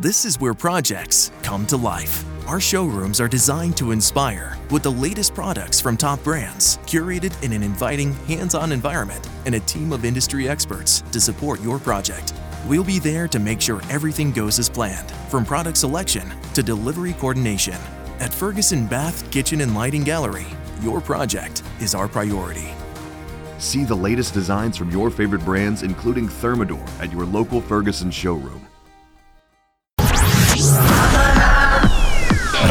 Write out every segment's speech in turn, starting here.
This is where projects come to life. Our showrooms are designed to inspire with the latest products from top brands, curated in an inviting, hands on environment, and a team of industry experts to support your project. We'll be there to make sure everything goes as planned, from product selection to delivery coordination. At Ferguson Bath Kitchen and Lighting Gallery, your project is our priority. See the latest designs from your favorite brands, including Thermador, at your local Ferguson showroom.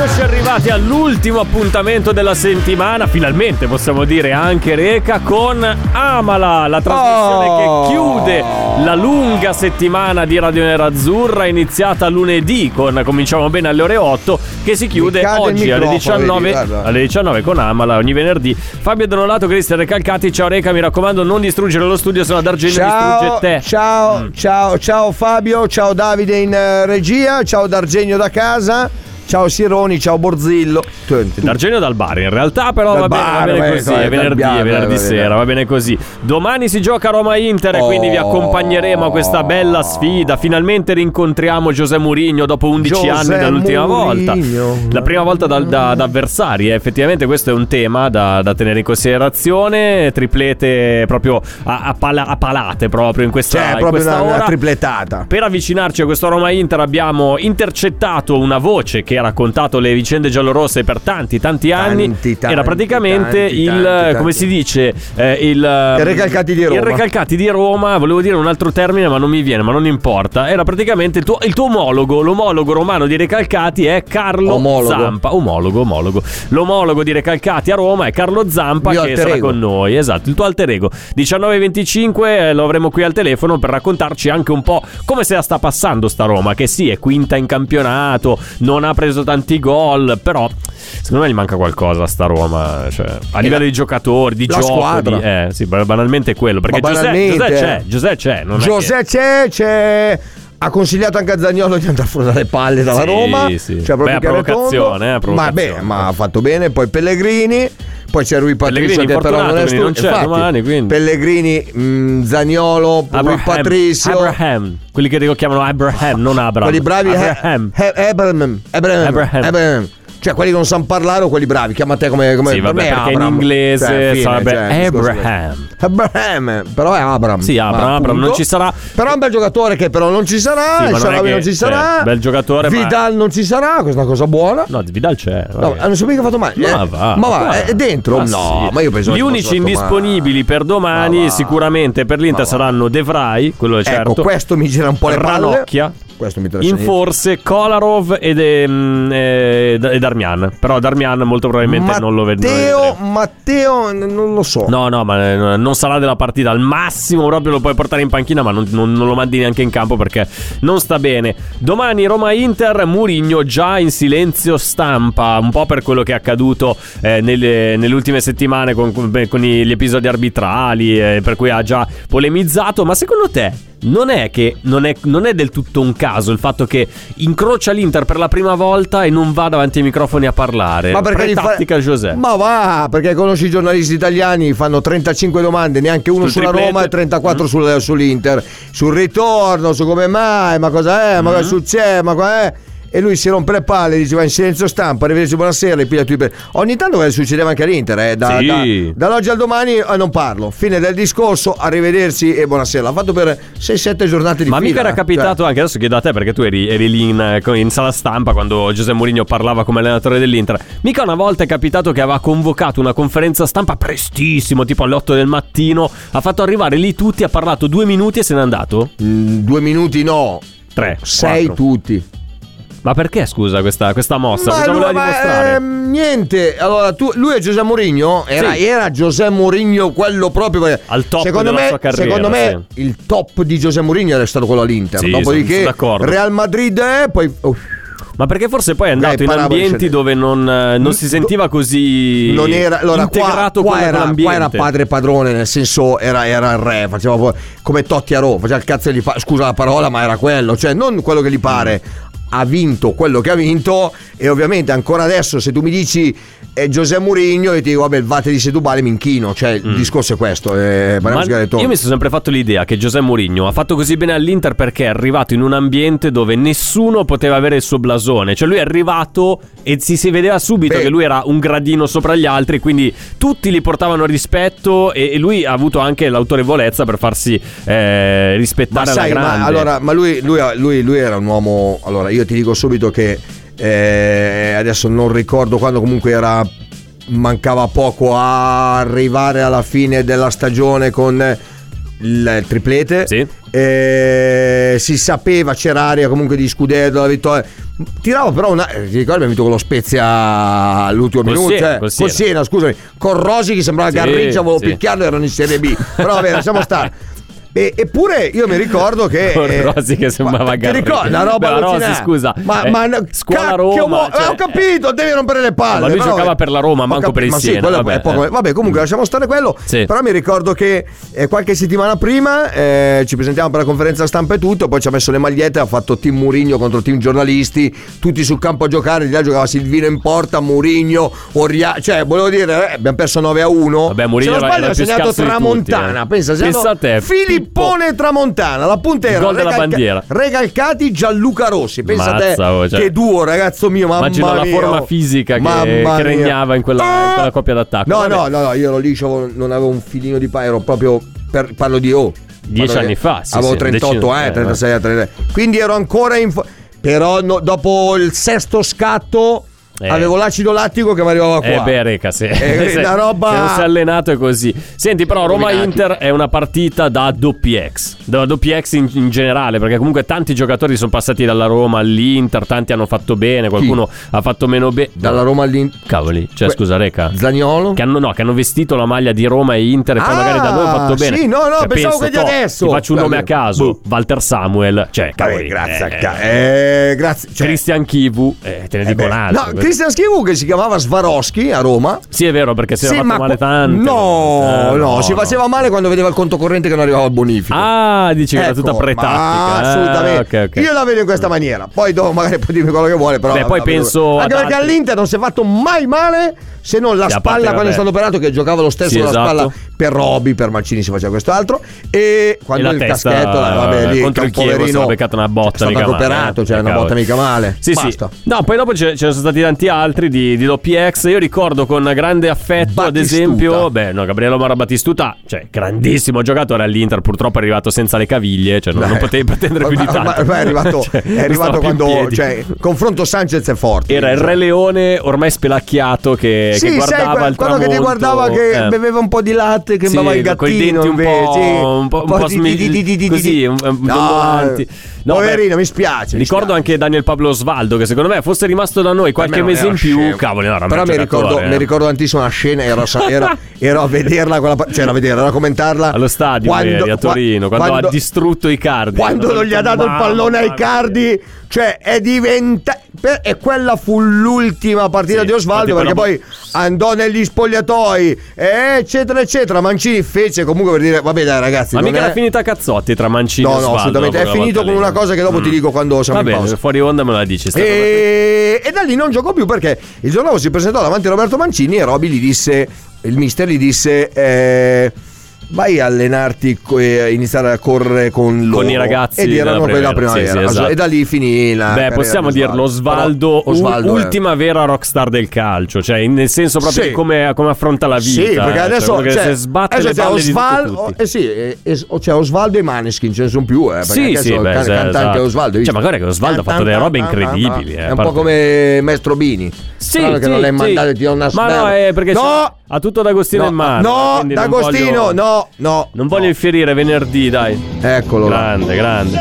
Eccoci arrivati all'ultimo appuntamento della settimana, finalmente possiamo dire anche Reca con Amala, la trasmissione Oh. che chiude la lunga settimana di Radio Nerazzurra iniziata lunedì con cominciamo bene alle ore 8 che si chiude oggi alle microfono, 19 vedi, alle 19 con Amala ogni venerdì. Fabio Donolato, Cristian Recalcati, ciao Reca, mi raccomando non distruggere lo studio, se no D'Argenio distrugge te. ciao, Mm. ciao, ciao Fabio, ciao Davide in eh, regia, ciao D'Argenio da casa, ciao Sironi, ciao Borzillo. D'Argenio dal bar in realtà però va bene, va bar, bene eh, così, dai, è venerdì, dal è venerdì va bene. sera, va bene così. Domani si gioca Roma-Inter e quindi vi Oh. accompagneremo a questa bella sfida. Finalmente rincontriamo Giuseppe Mourinho dopo 11 José anni dall'ultima volta. Mourinho. La prima volta da, da- da avversari, eh. effettivamente questo è un tema da, da tenere in considerazione. Triplete proprio a, a pala- a palate proprio in questa, Cioè, in proprio questa una, una tripletata. Per avvicinarci a questo Roma Inter abbiamo intercettato una voce che ha raccontato le vicende giallorosse per tanti, tanti anni. Tanti, tanti, Era praticamente tanti, il, come si dice, eh, il... Il Recalcati di Roma. Il Recalcati di Roma, volevo dire un altro termine ma non mi viene, ma non importa. Era praticamente il tuo, il tuo omologo, l'omologo romano di Recalcati è Carlo Omologo. Zampa. Omologo, omologo. L'omologo di Recalcati a Roma è Carlo Zampa Mio che sarà ego. con noi. Esatto, il tuo alter ego. 19.25 eh, lo avremo qui al telefono per raccontarci anche un po' come se la sta passando sta Roma, che sì, è quinta in campionato, non ha preso tanti gol, però secondo me gli manca qualcosa a sta Roma, cioè, a livello di giocatori, di la gioco, di- eh, sì, banalmente è quello, perché Ma Giuseppe, banalmente, Giuseppe c'è, eh. Giuseppe c'è, non José c'è, c'è. Ha consigliato anche a Zagnolo di andare fuori dalle palle dalla Sì, Roma. sì. Cioè, proprio Beh, provocazione, eh, a Ma provocazione. beh, ma ha fatto bene. Poi Pellegrini. Poi c'è Rui Pellegrini che però non è non c'è Infatti, domani, quindi. Pellegrini, mh, Zagnolo, Rui Abraham, Patricio. Abraham, quelli che lo chiamano Abraham, non Abraham. Quelli bravi, eh, Abraham. eh, Abraham, Abraham, Abraham. Abraham. Cioè, quelli che non sanno parlare o quelli bravi? Chiama te come. come Sì, per vabbè, perché in Abram. inglese Cioè, fine, sarebbe cioè, Abraham. Abraham, però è Abram. Sì, Abram, Ma Abram, non ci sarà. Però è un bel giocatore che però non ci sarà. Sì, ma il non che- non ci cioè, sarà. bel giocatore, ma- Vidal non ci sarà. Questa è una cosa buona. No, Vidal c'è. No, non so mica fatto male. Ma eh. va, ma va, è dentro? Ma no, sì. ma io penso Gli unici fatto male. indisponibili per domani, Ma sicuramente per l'Inter Ma saranno De Vrij, quello è certo. Ecco, questo mi gira un po' le palle. Ranocchia. Questo mi interessa In forse Kolarov ed, ehm, eh, e Darmian. Però Darmian molto probabilmente non lo ved- non lo Matteo, vedremo. Matteo, non lo so. No, no, ma eh, non sarà della partita. Al massimo proprio lo puoi portare in panchina, ma non, non- non lo mandi neanche in campo perché non sta bene. Domani Roma-Inter, Murigno già in silenzio stampa, un po' per quello che è accaduto eh, nelle, nelle ultime settimane con, con- gli episodi arbitrali, eh, per cui ha già polemizzato. Ma secondo te non è che non è, non è del tutto un caso il fatto che incrocia l'Inter per la prima volta e non va davanti ai microfoni a parlare? Ma perché gli fa- tattica Giuseppe. Ma va, perché conosci i giornalisti italiani, fanno 35 domande, neanche uno Sul sulla triplete? Roma e 34 Mm. sul- sull'Inter. Sul ritorno, su come mai, ma cosa è, ma Mm. cosa succede, ma cosa è. E lui si rompe le palle, dice va in silenzio stampa, arrivederci buonasera, ripiglia tutti per... Ogni tanto succedeva anche all'Inter, eh, da, Sì. da- dall'oggi al domani eh, non parlo. Fine del discorso, arrivederci e buonasera. L'ha fatto per 6-7 giornate di Ma fila. mica era eh. capitato anche adesso chiedo a te perché tu eri, eri lì in, in sala stampa quando Giuseppe Mourinho parlava come allenatore dell'Inter. Mica una volta è capitato che aveva convocato una conferenza stampa prestissimo, tipo alle 8 del mattino, ha fatto arrivare lì tutti, ha parlato due minuti e se n'è andato? Cioè, mm, due minuti no, Tre. sei quattro. tutti. Ma perché scusa questa, questa mossa? Cosa lui- voleva ma, dimostrare? ehm, niente, allora tu, lui è Giuseppe Mourinho, era, Sì. era Giuseppe Mourinho quello proprio perché Al top secondo della me, sua carriera, Secondo me il top di Giuseppe Mourinho era stato quello all'Inter, Sì, dopodiché sono d'accordo. Real Madrid è poi oh, Ma perché forse poi è andato Dai, in ambienti dove non, eh, non si sentiva così non era allora qua, integrato qua con era, l'ambiente. qua era padre padrone, nel senso era, era il re, faceva po- come Totti a Roma, faceva il cazzo che gli fa, scusa la parola, ma era quello, cioè non quello che gli pare. Ha vinto quello che ha vinto e ovviamente ancora adesso se tu mi dici è Giuseppe Mourinho io ti dico vabbè il vate di Setubale mi inchino cioè il discorso è questo eh, Ma e io mi sono sempre fatto l'idea che Giuseppe Mourinho ha fatto così bene all'Inter perché è arrivato in un ambiente dove nessuno poteva avere il suo blasone. Cioè lui è arrivato e si, si vedeva subito Beh. che lui era un gradino sopra gli altri, quindi tutti gli portavano rispetto e, e lui ha avuto anche l'autorevolezza per farsi eh, ma rispettare sai alla ma, grande. allora ma lui, lui, lui- lui era un uomo allora io ti dico subito che eh, adesso non ricordo quando comunque era mancava poco a arrivare alla fine della stagione con il triplete Sì. Eh, si sapeva c'era aria comunque di scudetto la vittoria tirava però una ti ricordi abbiamo vinto con lo Spezia all'ultimo Col minuto Siena, eh, col Siena. Siena scusami con Rosi che sembrava Sì, Garriggia volevo sì. picchiarlo erano in Serie B però vabbè lasciamo stare E- eppure io mi ricordo che Con eh, Rossi che sembrava ma ti ricordi una roba Beh, Rossi, scusa, ma, eh, ma scuola Roma, mo- eh, cioè, ho capito devi rompere le palle Ma lui però, giocava vabbè. per la Roma, manco per il ma sì, Siena, quello è vabbè, poco- eh. vabbè comunque lasciamo stare quello Sì. però mi ricordo che eh, qualche settimana prima eh, ci presentiamo per la conferenza stampa e tutto poi ci ha messo le magliette ha fatto team Murigno contro team giornalisti tutti sul campo a giocare di là giocava Silvino in porta Murigno Oria cioè volevo dire eh, abbiamo perso 9 a 1 Vabbè, Mourinho se non sbaglio ha segnato tutti, Tramontana eh. pensa, Pensa a te, Filippone Tramontana la punta era Gol della bandiera. Recalcati Gianluca Rossi pensa a te oh, cioè. che duo ragazzo mio mamma Immagino la mia, forma oh. fisica che- Mamma che mia. regnava in quella- in quella coppia d'attacco. no Vabbè. no no no io ero lì c'avevo- non avevo un filino di pa ero proprio per- parlo di oh Dieci Parlo anni fa, sì, avevo sì, 38 decine- eh, eh, 36 a 33 quindi ero ancora in fo- però no- dopo il sesto scatto Eh. avevo l'acido lattico che mi arrivava qua Eh beh, Reca, se, Eh, se- una roba- se non si è allenato è così. Senti, però. Roma-Inter è una partita da doppi ex. Da doppi ex in, in generale, perché comunque tanti giocatori sono passati dalla Roma all'Inter, tanti hanno fatto bene, qualcuno ha fatto meno bene. dalla Roma all'Inter Cavoli, cioè Que- scusa Reca. Zagnolo Che hanno, no, che hanno vestito la maglia di Roma e Inter e poi Ah, magari da noi hanno fatto bene. sì, no, no, Cioè, pensavo penso, che di adesso. Ti faccio un nome a Vabbè, caso: boh. Walter Samuel. Cioè, Vabbè, cavoli, grazie a eh, ca- eh, grazie cioè, Christian Kivu, eh, te ne eh dico un altro. no Cristian Schivu che si chiamava Svaroschi a Roma Sì, è vero, perché si era Sì, fatto ma male tanto. No, Eh, no, si faceva male quando vedeva il conto corrente che non arrivava al bonifico. Ah, dici che era Ecco, tutta pretattica. eh, assolutamente. ok, ok. Io la vedo in questa maniera. Poi dopo magari può dirmi quello che vuole, però Beh, poi penso anche perché all'Inter non si è fatto mai male se non la spalla quando è stato operato che giocava lo stesso Sì, con la esatto. spalla per Robby, per Mancini si faceva questo altro e quando E il testa, caschetto la- vabbè lì contro il Chievo, si era beccata una botta, è stato operato, eh. cioè Eh, una botta mica male. Sì, Basta. sì. No, poi dopo ce- c'erano stati tanti altri di, di doppi ex. Io ricordo con grande affetto, ad Battistuta. esempio, beh, no, Gabriele Omar Battistuta, cioè, grandissimo giocatore all'Inter. Purtroppo è arrivato senza le caviglie, cioè, non, non potevi pretendere più di tanto. ormai è arrivato, Cioè, è arrivato quando cioè, confronto Sanchez è forte. Era il Cioè. Re Leone ormai spelacchiato che, Sì, che sai, guardava quel- il quello che ti tramonto, guardava che eh. beveva un po' di latte che Sì, il gattino denti un invece, po', un po', un po' di- smi- di- di- di- di- così, un- un- No. No, poverino, beh, mi spiace. mi Ricordo spiace. anche Daniel Pablo Osvaldo che secondo me fosse rimasto da noi qualche mese in più. scemo. Cavoli, no, era Però mi ricordo, eh. mi ricordo tantissimo una scena, ero, a- ero- ero a vederla, quella, cioè ero a vederla, ero a commentarla. allo stadio quando- ieri, a Torino quando, ha distrutto i cardi Quando non gli ha dato il pallone ai cardi, cioè è diventato. E quella fu l'ultima partita Sì, di Osvaldo perché poi andò negli spogliatoi, eccetera, eccetera. Mancini fece comunque per dire: Vabbè, dai, ragazzi. ma mica è... era finita cazzotti tra Mancini No, e no, Osvaldo assolutamente. È finito con lì. una cosa che dopo ti dico quando siamo Va in pausa. fuori onda me la dici. E... e da lì non giocò più perché il giorno dopo si presentò davanti a Roberto Mancini e Roby gli disse, il mister gli disse, eh, vai a allenarti e iniziare a correre con loro. i ragazzi Ed erano della primavera. Sì, sì, esatto. E da lì finì la Beh, possiamo di dirlo, Osvaldo, Però Osvaldo ultima vera rockstar del calcio, cioè nel senso proprio Sì. come, come affronta la vita. Sì, perché eh, adesso cioè, quello che cioè, se sbatte adesso le c'è balle di tutti, Osvaldo, tutti. eh sì, eh, eh, c'è Osvaldo e Maneskin, ce ne sono più, eh, Sì, sì, adesso beh, can- canta anche esatto. Osvaldo. Cioè, ma guarda che Osvaldo ha fatto delle robe incredibili, eh, È un po' come Maestro Bini. Sì, che non l'hai mandato e ti do una Ma no, è perché no, ha tutto D'Agostino no, in mano. No, D'Agostino, voglio- no, no. Non voglio infierire venerdì, dai. Eccolo. Grande, grande.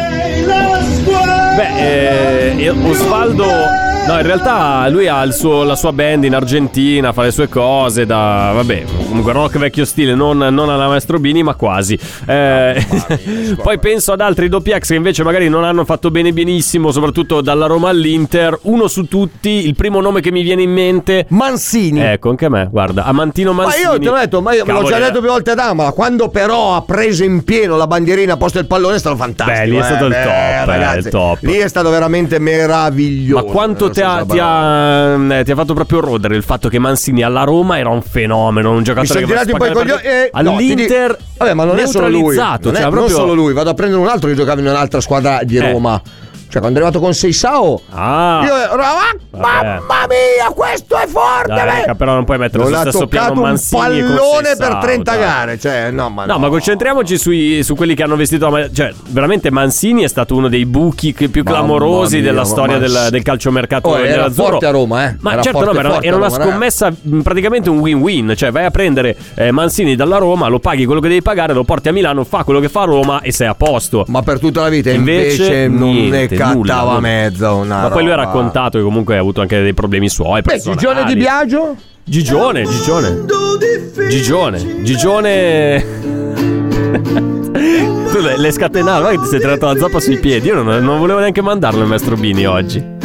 Beh, eh, Osvaldo. No, in realtà lui ha il suo- la sua band in Argentina, fa le sue cose da. Vabbè, comunque rock vecchio stile, non, non alla Maestro Bini, ma quasi. Eh, poi penso ad altri doppi ex che invece magari non hanno fatto bene benissimo, soprattutto dalla Roma all'Inter. Uno su tutti, il primo nome che mi viene in mente. Mansini. Ecco, anche a me, guarda, Amantino Ma Mancini. io te l'ho detto, ma io ve l'ho già eh. detto più volte ad Amala. Quando però ha preso in pieno la bandierina a posto del pallone è stato fantastico. Beh, lì è stato eh, il beh, top, eh, ragazzi. il top. Lì è stato veramente meraviglioso. Ma quanto ti ha, ti, ha, eh, ti ha fatto proprio rodere il fatto che Mancini alla Roma era un fenomeno, un giocatore che un po' partite. eh, no, All'Inter dico- Vabbè, ma non è solo lui. Non, è- cioè, non proprio- solo lui, vado a prendere un altro che giocava in un'altra squadra di Eh. Roma. Cioè, quando è arrivato con Seisao, Ah, io ero, "Ah, mamma mia, questo è forte! dai, beh!" raga, però non puoi mettere Non sullo stesso piano toccato un Mancini e pallone per Conceição, 30 dai. gare. Cioè, no, ma No, ma concentriamoci sui- su quelli che hanno vestito Cioè, veramente Mancini è stato uno dei buchi più Mamma clamorosi mia, della ma storia del, Mancini- del calciomercato Oh, era forte a Roma, eh. Ma Era certo, forte, no, era, forte era una Roma, scommessa mh, praticamente un win-win. Cioè, vai a prendere eh, Mancini dalla Roma, lo paghi quello che devi pagare, lo porti a Milano, fa quello che fa a Roma e sei a posto. Ma per tutta la vita Invece, invece, non niente, cattava nulla, mezzo. Una Ma poi lui ha raccontato che comunque ha avuto anche dei problemi suoi. Beh, personali. Gigione di Biagio? Gigione, Gigione. Gigione, Gigione. tu le, le scatenavi, guarda che ti sei tirato la zappa sui piedi. Io non, non volevo neanche mandarlo il maestro Bini oggi.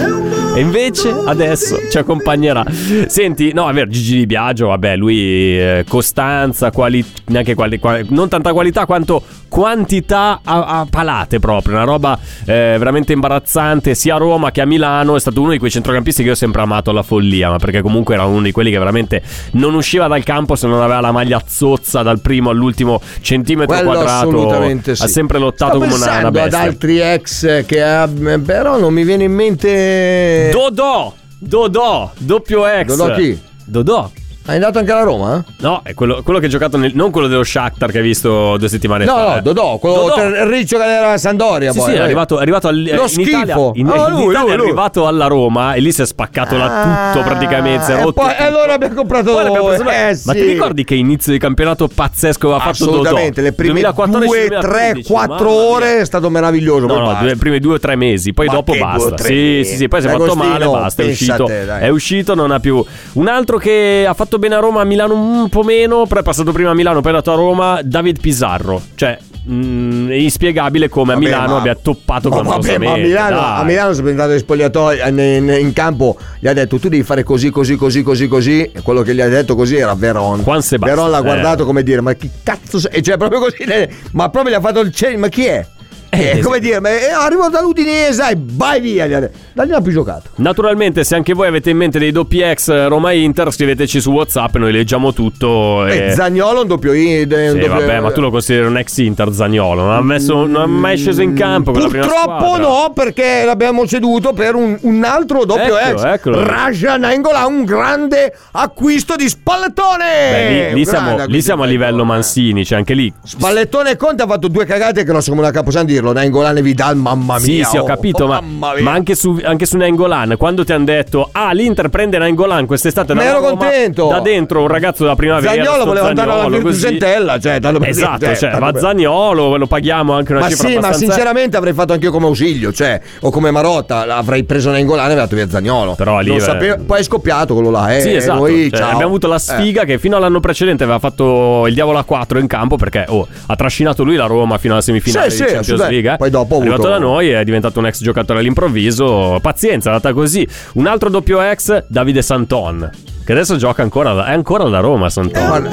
E invece adesso ci accompagnerà. Senti, no, è vero, Gigi Di Biagio, vabbè, lui eh, costanza, quali, neanche quali, quali- non tanta qualità quanto quantità a, a palate proprio, una roba eh, veramente imbarazzante sia a Roma che a Milano, è stato uno di quei centrocampisti che io ho sempre amato alla follia, ma perché comunque era uno di quelli che veramente non usciva dal campo se non aveva la maglia zozza dal primo all'ultimo centimetro Quello quadrato. assolutamente sì. Ha sempre lottato Sto come una, una pensando ad bestia. altri ex che ha, però non mi viene in mente Dodò, Dodò, doppio ex. Dodò chi? Dodò. È andato anche alla Roma? No, è quello, quello che ha giocato nel, non quello dello Shakhtar che hai visto due settimane No, fa. no, eh. Dodò, quello Dodò. terriccio che era a Sandoria Sì, poi. sì, è eh. arrivato, è arrivato al, Lo in schifo. Italia, in, Ah, in lui, Italia lui, è lui. arrivato alla Roma e lì si è spaccato la tutto praticamente. Ah, e poi- e allora abbiamo comprato Poi l'abbiamo preso eh, Ma ti ricordi che inizio di campionato pazzesco aveva fatto Dodò? Assolutamente, le prime 2014, 2, 3, 2015, 4 mamma mia. ore è stato meraviglioso. No, no, due, primi due o tre mesi, poi Ma dopo due basta. tre Sì, sì, sì, poi si è fatto male, basta, è uscito. è uscito, non ha più. Un altro che ha fatto bene a Roma, a Milano un po' meno, però è passato prima a Milano, poi è andato a Roma, David Pizarro. Cioè, mh, è inspiegabile come Vabbè, a Milano ma- abbia toppato Ma con vabbè, ma a Milano, dai. a Milano sono entrato in spogliatoio in, in- in campo, gli ha detto tu devi fare così, così, così, così, così. E quello che gli ha detto così era Veron. Juan Sebastian, Veron l'ha eh. guardato come dire, ma chi cazzo sei? E cioè proprio così, le- ma proprio gli ha fatto il cenno, ma chi è? Eh, Eh, come dire, ma eh, arrivo dall'Udinese e vai via. Da lì non ha più giocato. Naturalmente, se anche voi avete in mente dei doppi ex Roma Inter, scriveteci su WhatsApp, noi leggiamo tutto. E E... Zagnolo un doppio I. un Sì, doppio- vabbè, ma tu lo consideri un ex Inter Zagnolo. Non ha, messo, non ha mai sceso in campo con la prima Purtroppo no, perché l'abbiamo ceduto per un, un altro doppio Ecco, ex. eccolo. Raja Nengola, un grande acquisto di Spallettone. Beh, lì, lì siamo, lì siamo a di livello. Mancini, cioè anche lì. Spallettone e Conte ha fatto due cagate che non so come la capo possiamo dirlo. Nengolan e Vidal, mamma Sì, mia. sì, ho oh, capito, oh, ma, ma anche su, anche su Nangolan, quando ti hanno detto, ah, l'Inter prende Nangolan quest'estate, Ma ero Roma", contento. Da dentro un ragazzo della primavera. Zagnolo voleva andare alla Zaniolo, così. Virtusentella, cioè, per Esatto, cioè, tanto va Zagnolo, lo paghiamo anche una Ma cifra sì, ma abbastanza... sinceramente avrei fatto anche io come ausilio, cioè, o come Marotta, avrei preso Nengolan e dato via Zagnolo. Però lì, eh, sapevo- poi è scoppiato quello là, eh. Sì, esatto. Noi, Cioè, abbiamo avuto la Eh. sfiga che fino all'anno precedente aveva fatto il diavolo a 4 in campo perché oh, ha trascinato lui la Roma fino alla semifinale Sì, sì, Eh. Poi dopo è arrivato avuto- da noi, è diventato un ex giocatore all'improvviso. Pazienza, è andata così. Un altro doppio ex, Davide Santon. Che adesso gioca ancora, è ancora da Roma Santon.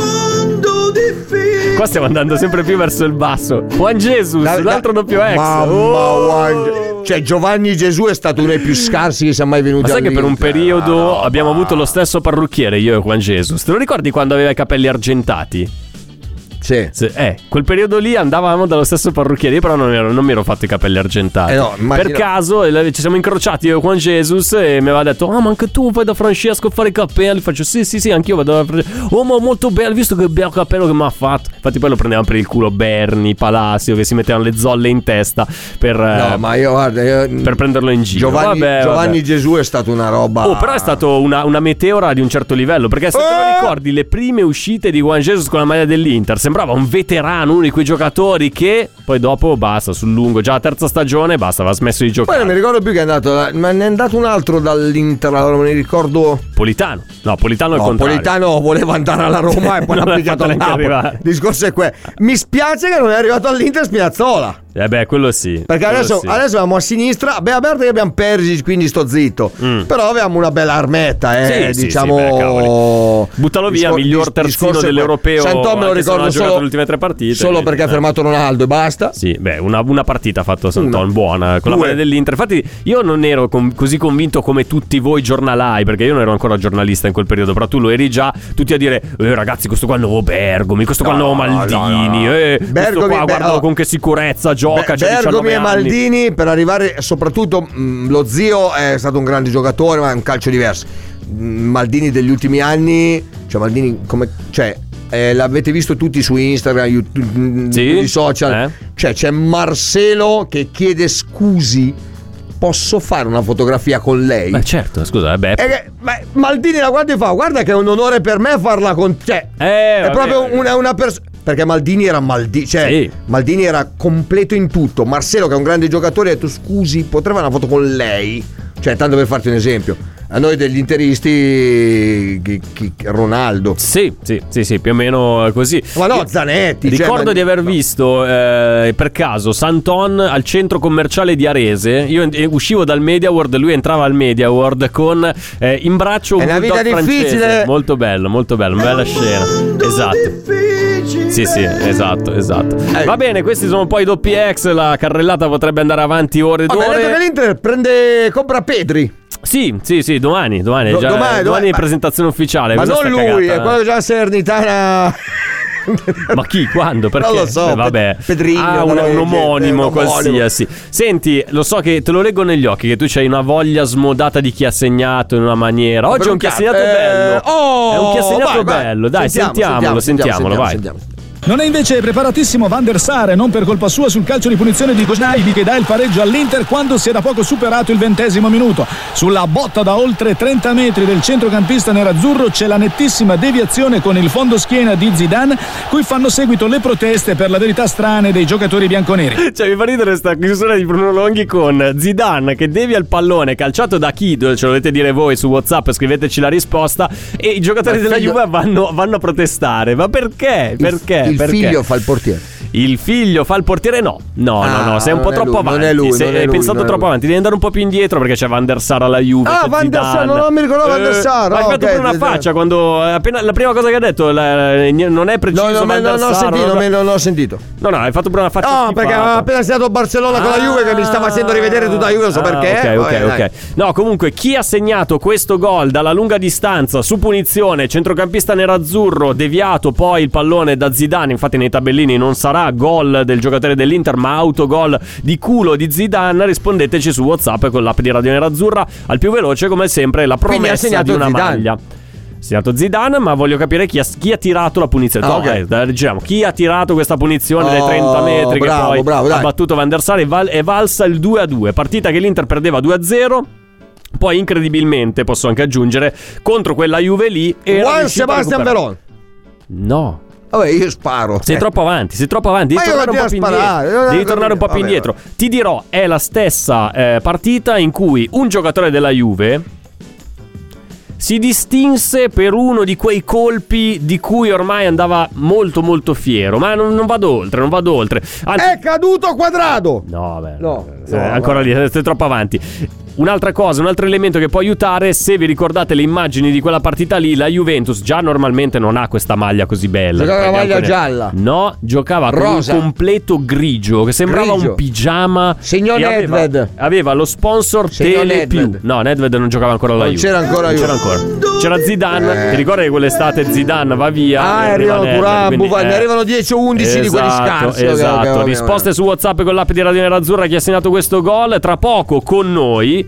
Qua stiamo andando sempre più verso il basso. Juan Jesus, da- un altro da- doppio ex. Mamma, Oh! guarda. Cioè, Giovanni Gesù è stato uno dei più scarsi che sia mai venuto Ma sai che per un periodo Ah, abbiamo avuto lo stesso parrucchiere io e Juan Jesus? Te lo ricordi quando aveva i capelli argentati? Sì. Sì, eh, quel periodo lì andavamo dallo stesso parrucchiere, io però non, ero- non mi ero fatto i capelli argentati. Eh no, immagino- per caso eh, ci siamo incrociati io Juan Jesus e mi aveva detto: Ah, ma anche tu vai da Francesco a fare i capelli. Faccio: Sì, sì, sì, anch'io vado da Francesco. Oh, ma molto bello, visto che bel capello che mi ha fatto. Infatti, poi lo prendevamo per il culo Berni, Palacio, che si mettevano le zolle in testa per, eh, No, ma io guarda, io- per prenderlo in giro. Giovanni, Vabbè, Giovanni vabbè. Gesù è stato una roba. Oh, però è stato una, una meteora di un certo livello. Perché se te lo Eh! ricordi, le prime uscite di Juan Jesus con la maglia dell'Inter sembrava un veterano, uno di quei giocatori che poi dopo basta sul lungo. Già la terza stagione basta, aveva smesso di Poi giocare. non mi ricordo più che è andato, ma ne è andato un altro dall'Inter, allora non mi ricordo. Politano, no, Politano al No, contrario. Politano voleva andare alla Roma e poi l'ha fatto al Napoli. arrivare. Il discorso è questo. Mi spiace che non è arrivato all'Inter Spinazzola. Eh beh, quello sì. Perché quello adesso, sì. adesso a sinistra, beh, a parte che abbiamo Perisic, quindi sto zitto. Mm. Però avevamo una bella armetta, eh, Sì, sì, diciamo. sì, beh, cavoli. Buttalo via, miglior terzino dell'europeo, questo. Sant'O me lo ricordo solo giocato le ultime tre partite. Solo perché ha eh. fermato Ronaldo e basta. Sì, beh, una, una partita ha fatto Santon buona con la maglia dell'Inter. Infatti, io non ero com- così convinto come tutti voi giornalai, perché io non ero ancora giornalista in quel periodo. Però tu lo eri già, tutti a dire: eh, ragazzi, questo qua è il nuovo Bergomi, questo qua è il nuovo Maldini. eh, questo Bergomi, qua, guardalo oh. con che sicurezza gioca. C'ha 19 Bergomi e anni. Maldini per arrivare soprattutto mh, lo zio è stato un grande giocatore ma è un calcio diverso Mh, Maldini degli ultimi anni cioè Maldini come cioè eh, l'avete visto tutti su Instagram YouTube, mh, Sì, sui social eh. cioè c'è Marcelo che chiede scusi posso fare una fotografia con lei Beh, certo, scusa, eh, beh. E beh, Maldini la guarda e fa guarda che è un onore per me farla con te Eh, è proprio una, una persona. Perché Maldini era Maldini. Cioè, Sì. Maldini era completo in tutto. Marcelo, che è un grande giocatore, ha detto: Scusi, potrei fare una foto con lei? Cioè, tanto per farti un esempio. A noi degli interisti, chi- chi- Ronaldo. Sì, sì, sì, sì, più o meno così. Ma no, Zanetti. cioè, Ricordo ma- di aver visto eh, per caso Santon al centro commerciale di Arese. Io eh, uscivo dal Media World, lui entrava al Media World con eh, in braccio un È una vita francese. difficile. Molto bello, molto bello, una bella scena. Esatto. Sì, sì, esatto, esatto. Eh. Va bene, questi sono poi i doppi ex. La carrellata potrebbe andare avanti ore e ore. l'Inter prende, compra Pedri. Sì, sì, sì, domani, domani, Do- già- domani, domani, domani, è presentazione ufficiale. Ma non lui, cagata? è quello già Sernitana. Ma chi? Quando? Perché? Non lo so, Eh, vabbè. Pe- Pedrigno, Ah, un, un omonimo genere, un omonimo. qualsiasi. Senti, lo so che te lo leggo negli occhi che tu hai una voglia smodata di chi ha segnato in una maniera. Oggi è un un chi ha segnato Eh, bello. oh, è un chi ha segnato vai, vai. bello. Dai, Sentiamo, sentiamolo, sentiamo, sentiamolo, vai. Non è invece preparatissimo Van der Sar, non per colpa sua sul calcio di punizione di Gosnaibi che dà il pareggio all'Inter quando si è da poco superato il ventesimo minuto. Sulla botta da oltre 30 metri del centrocampista nerazzurro c'è la nettissima deviazione con il fondo schiena di Zidane, cui fanno seguito le proteste per la verità strane dei giocatori bianconeri. Cioè, mi fa ridere questa chiusura di Bruno Longhi con Zidane che devia il pallone calciato da chi? Ce lo dovete dire voi su WhatsApp, scriveteci la risposta. E i giocatori Ma della figlio- Juve vanno, vanno a protestare. Ma perché? Perché? Il Perché? figlio fa il portiere. Il figlio fa il portiere? No, no, Ah, no, no, sei un po' non troppo lui, non avanti. è lui, sei, non è hai lui, pensato non è troppo lui. avanti. Devi andare un po' più indietro perché c'è Van der Sar alla Juve. Ah, Van der Sar, Zidane. non mi ricordavo Van der Sar, Ma hai ah, fatto pure una faccia quando eh, appena la prima cosa che ha detto la- non è preciso No, no, Van no, der non ho Sar, sentito, non- non, non ho sentito. No, no, hai fatto pure una faccia No, perché aveva appena segnato a Barcellona con la Juve che mi sta facendo rivedere tutta la Juve, non so Ah, perché. Ok, ok, ok. No, comunque, chi ha segnato questo gol dalla lunga distanza su punizione, centrocampista nerazzurro, deviato poi il pallone da Zidane. Infatti, nei tabellini non sarà gol del giocatore dell'Inter, ma autogol di culo di Zidane. Rispondeteci su WhatsApp con l'app di Radio Nerazzurra. Al più veloce, come sempre, la promessa di una Zidane. maglia. Segnato Zidane, ma voglio capire chi ha, chi ha tirato la punizione. Ah, No, ok. eh, dai, leggiamo. Chi ha tirato questa punizione dai Oh, 30 metri bravo, che poi bravo, ha dai. battuto Van der Sar e val- è valsa il 2-2. Partita che l'Inter perdeva 2-0. Poi, incredibilmente, posso anche aggiungere, contro quella Juve lì. Juan Sebastian. Veron. No. Vabbè, io sparo. Sei Eh. troppo avanti, sei troppo avanti. Devi Ma tornare un po' più sparare, indietro. Devi tornare un po' più indietro. Ti dirò, è la stessa eh, partita in cui un giocatore della Juve si distinse per uno di quei colpi di cui ormai andava molto molto fiero. Ma non, non vado oltre, non vado oltre. Anzi, È caduto quadrato. No, vabbè. No, Eh, no, ancora lì, stai troppo avanti. Un'altra cosa, un altro elemento che può aiutare, se vi ricordate le immagini di quella partita lì, la Juventus già normalmente non ha questa maglia così bella. Giocava la maglia alcune- gialla. No, giocava Rosa. con un completo grigio che sembrava Grigio. un pigiama. Signor e aveva, Nedved. aveva lo sponsor Signor Tele Nedved. più. No, Nedved non giocava ancora alla Non Juve. c'era ancora Non Juve. c'era ancora. C'era Zidane. Eh. Ti ricordi che quell'estate Zidane va via? Ah, arriva arrivano Nedved, quindi, Buffon, ne eh, arrivano 10 o 11 di quelli Esatto, scarsi. Esatto, ok, va bene, risposte va su WhatsApp con l'app di Radio Nerazzurra chi ha segnato questo gol. Tra poco con noi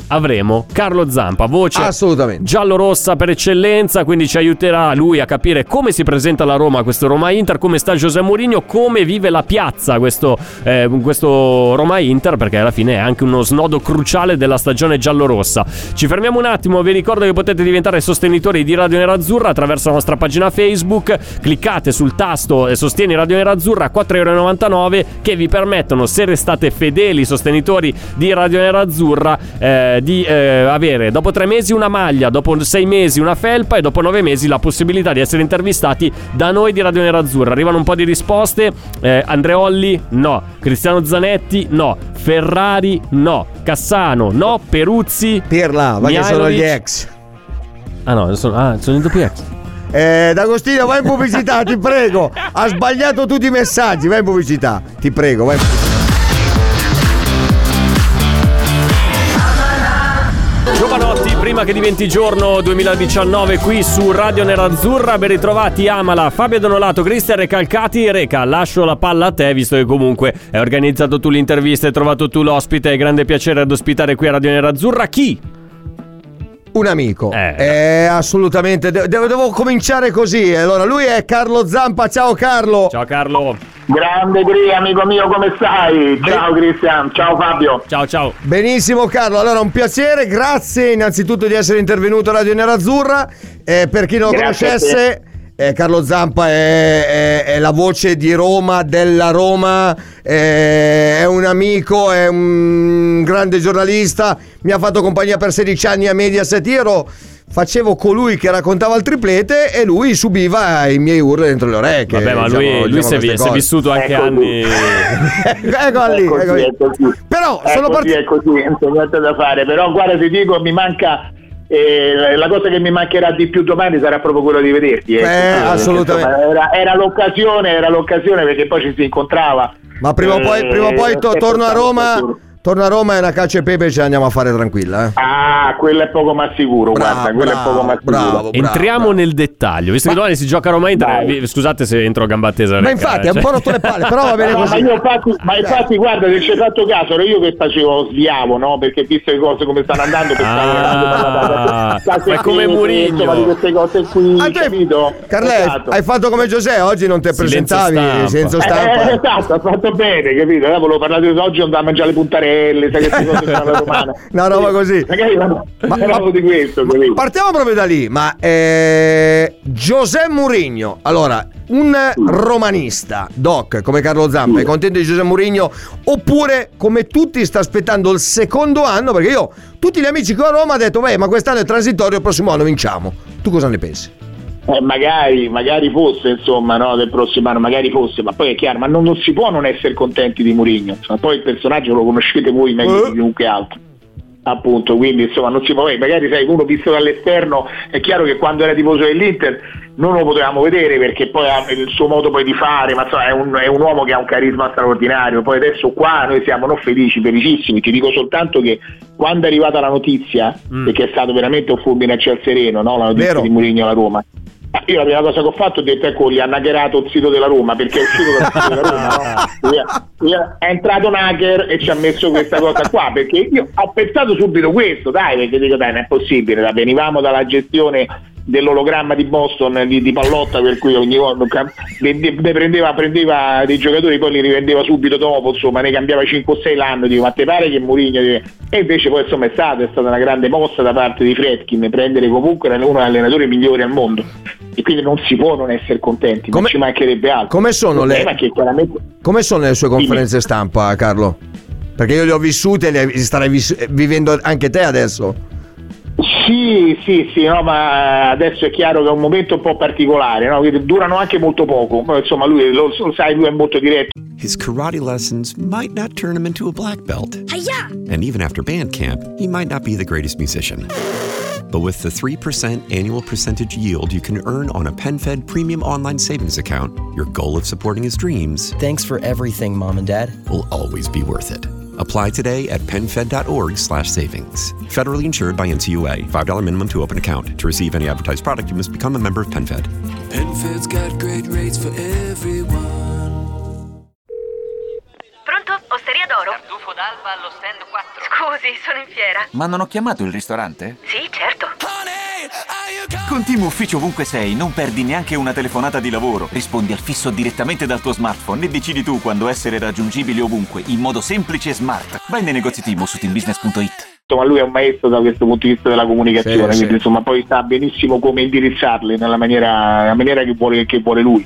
avremo Carlo Zampa, voce. Assolutamente. giallo-rossa per eccellenza, quindi ci aiuterà lui a capire come si presenta la Roma, questo Roma-Inter, come sta José Mourinho, come vive la piazza questo, eh, questo Roma-Inter, perché alla fine è anche uno snodo cruciale della stagione giallo-rossa. Ci fermiamo un attimo, vi ricordo che potete diventare sostenitori di Radio Nerazzurra attraverso la nostra pagina Facebook, cliccate sul tasto e sostieni Radio Nerazzurra a 4,99€ che vi permettono, se restate fedeli sostenitori di Radio Nerazzurra, eh, di eh, avere dopo tre mesi una maglia, dopo sei mesi una felpa e dopo nove mesi la possibilità di essere intervistati da noi di Radio Nerazzurra. Arrivano un po' di risposte. Eh, Andreolli, no. Cristiano Zanetti, no. Ferrari, no. Cassano, no. Peruzzi. Pirla, ma che sono gli ex. Ah no, sono, ah, sono i doppi ex. Eh, D'Agostino, vai in pubblicità, ti prego. Ha sbagliato tutti i messaggi, vai in pubblicità. Ti prego, vai in pubblicità. Prima che diventi giorno 2019 qui su Radio Nerazzurra, ben ritrovati Amala, Fabio Donolato, Cristian Recalcati Reca, lascio la palla a te visto che comunque hai organizzato tu l'intervista, hai trovato tu l'ospite, è grande piacere ad ospitare qui a Radio Nerazzurra chi? Un amico, Eh. Eh, assolutamente. De- devo, devo cominciare così. Allora, lui è Carlo Zampa. Ciao Carlo. Ciao Carlo, Grande Gri, amico mio, come stai? Ciao Cristian, ciao Fabio. ciao ciao. Benissimo Carlo, allora un piacere, grazie innanzitutto di essere intervenuto a Radio Nerazzurra. Eh, per chi non lo conoscesse, eh, Carlo Zampa è, è- è la voce di Roma, della Roma, eh, è un amico, è un grande giornalista, mi ha fatto compagnia per 16 anni a Mediaset, io ero... Facevo colui che raccontava il triplete e lui subiva i miei urla dentro le orecchie. Vabbè, ma diciamo- lui, lui diciamo si, è, è vissuto anche Ecco anni... ecco lì, È così, ecco lì. è così. Però È sono partito. è così, non c'è niente da fare. Però guarda, ti dico, mi manca. Eh, la cosa che mi mancherà di più domani sarà proprio quello di vederti. ecco. Eh, Perché, assolutamente. insomma, Era, era l'occasione, era l'occasione perché poi ci si incontrava. Ma prima o poi, Eh, prima o poi to- torno a Roma. Torno a Roma e una calcio e pepe ce la andiamo a fare tranquilla. Eh. Ah, quello è poco ma sicuro, guarda, quello è poco ma sicuro. bravo, Entriamo bravo. nel dettaglio, visto che domani si gioca a Roma Inter, vi- scusate se entro a gamba tesa. Ma Reca, infatti, eh, è un cioè- po' rotto le palle, però va bene No, ma, così. io infatti, ma infatti guarda se ci hai fatto caso ero io che facevo sviavo no perché visto le cose come stanno andando pensavo Ah, che fai come Mourinho. insomma, di queste cose qui Ah, capito Carlè, Esatto. hai fatto come Giuseppe, oggi non ti presentavi stampa. senza Eh, stampa. eh, esatto, ha fatto bene, capito? Eh, volevo parlare di oggi, andavo a mangiare le puntarelle, sai che cose fanno la romana. Una roba così. Magari Ma- ma- di questo, capito? Partiamo proprio da lì, ma eh, Giuseppe Mourinho, allora, un romanista, doc, come Carlo Zampa, è contento di Giuseppe Mourinho, oppure come tutti sta aspettando il secondo anno, perché io, tutti gli amici che ho a Roma, hanno detto, beh, ma quest'anno è transitorio, il prossimo anno vinciamo. Tu cosa ne pensi? Eh, magari, magari fosse, insomma, no, del prossimo anno, magari fosse, ma poi è chiaro, ma non, non si può non essere contenti di Mourinho. Insomma, poi il personaggio lo conoscete voi meglio Eh. di chiunque altro. Appunto, quindi insomma non si può, eh, magari sai, uno visto dall'esterno, è chiaro che quando era tifoso dell'Inter non lo potevamo vedere perché poi ha il suo modo poi di fare, ma insomma è un, è un uomo che ha un carisma straordinario. Poi adesso qua noi siamo non felici, felicissimi. Ti dico soltanto che quando è arrivata la notizia, Mm. perché è stato veramente un fulmine a ciel sereno, no? la notizia Vero. di Mourinho alla Roma. Io la prima cosa che ho fatto ho detto ecco gli hanno hackerato il sito della Roma perché è uscito dal sito della Roma no? Via- via- è entrato un hacker e ci ha messo questa cosa qua perché io ho pensato subito questo dai perché dico dai non è possibile venivamo dalla gestione dell'ologramma di Boston di, di Pallotta per cui ogni volta ne, prendeva, prendeva dei giocatori poi li rivendeva subito dopo insomma ne cambiava 5 o 6 l'anno dico ma te pare che Mourinho e invece poi insomma è stata, è stata una grande mossa da parte di Fredkin prendere comunque uno degli allenatori migliori al mondo e quindi non si può non essere contenti Come- non ci mancherebbe altro come sono le- chiaramente Come sono le sue conferenze stampa, Carlo? Perché io le ho vissute e le starai vis- vivendo anche te adesso. Sì, sì, sì, no, ma eh, adesso è chiaro che è un momento un po' particolare, no? Durano anche molto poco, Poi, insomma lui lo, lo sai, lui è molto diretto. His karate lessons might not turn him into a black belt. And even after band camp, he might not be the greatest musician. But with the 3% annual percentage yield you can earn on a PenFed premium online savings account, your goal of supporting his dreams Thanks for everything, Mom and Dad. will always be worth it. Apply today at penfed.org slash savings. Federally insured by NCUA. $5 minimum to open account. To receive any advertised product, you must become a member of PenFed. PenFed's got great rates for everyone. Pronto? Osteria d'oro? Tartufo d'alba allo stand 4. Scusi, sono in fiera. Ma non ho chiamato il ristorante? Sì, certo. Con Team Ufficio ovunque sei, non perdi neanche una telefonata di lavoro. Rispondi al fisso direttamente dal tuo smartphone e decidi tu quando essere raggiungibile ovunque, in modo semplice e smart. Vai nei negozi Team su teambusiness.it. Insomma, lui è un maestro da questo punto di vista della comunicazione, Sì, quindi sì. insomma poi sa benissimo come indirizzarli nella maniera, nella maniera che, vuole, che vuole lui.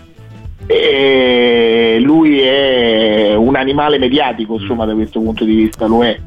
E lui è un animale mediatico, insomma, da questo punto di vista lo è.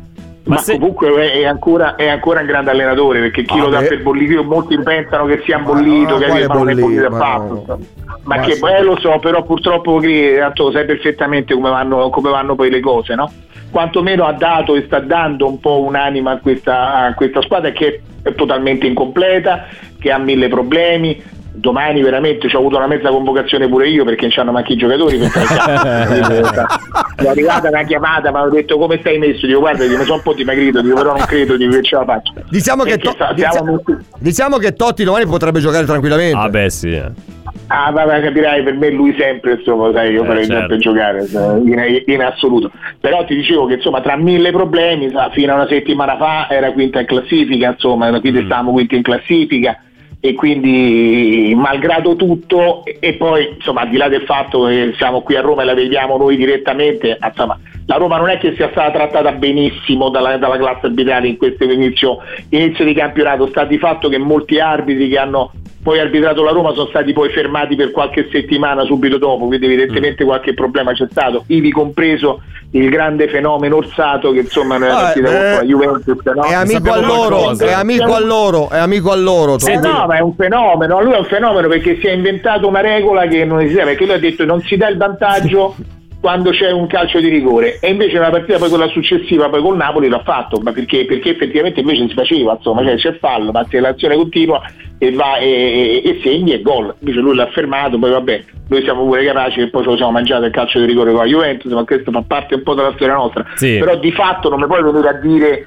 Ma Ma, se- comunque è ancora, è ancora un grande allenatore perché chi Ah, lo dà beh. per bollito, molti pensano che sia bollito, no, che ma non è bollito bollito, affatto. ma- Ma, ma che sì. beh, lo so, però purtroppo tanto lo sai perfettamente come vanno, come vanno poi le cose, no? Quantomeno ha dato e sta dando un po' un'anima a questa, a questa squadra che è totalmente incompleta, che ha mille problemi, domani veramente ho avuto una mezza convocazione pure io perché non c'hanno manchi i giocatori per è arrivata una chiamata mi hanno detto come stai messo dico guarda mi sono un po' dimagrito dico però non credo dico, che ce la faccio diciamo che, to- diciamo, diciamo che Totti domani potrebbe giocare tranquillamente ah beh sì eh. Ah, vabbè, capirai, per me lui sempre, insomma, sai, io eh, farei certo. sempre giocare in, in, assoluto. Però ti dicevo che insomma, tra mille problemi, sa, fino a una settimana fa era quinta in classifica, insomma, quindi mm. stavamo quinta in classifica e quindi malgrado tutto e poi insomma al di là del fatto che siamo qui a Roma e la vediamo noi direttamente insomma la Roma non è che sia stata trattata benissimo dalla, dalla classe arbitrale in questo inizio, inizio di campionato sta di fatto che molti arbitri che hanno poi arbitrato la Roma sono stati poi fermati per qualche settimana subito dopo, quindi evidentemente mm. qualche problema c'è stato, ivi compreso il grande fenomeno Orsato che insomma nella ah, partita eh, la Juventus no? è amico a loro, è amico a loro, è amico a loro. Eh no, ma è un fenomeno, lui è un fenomeno perché si è inventato una regola che non esiste, perché lui ha detto non si dà il vantaggio quando c'è un calcio di rigore. E invece nella partita poi quella successiva poi col Napoli l'ha fatto ma perché, perché effettivamente invece si faceva insomma cioè c'è fallo ma se l'azione continua e va e, e, e segni e gol. Invece lui l'ha fermato poi vabbè noi siamo pure capaci che poi ce lo siamo mangiato il calcio di rigore con la Juventus ma questo fa parte un po' della storia nostra sì. però di fatto non mi puoi venire a dire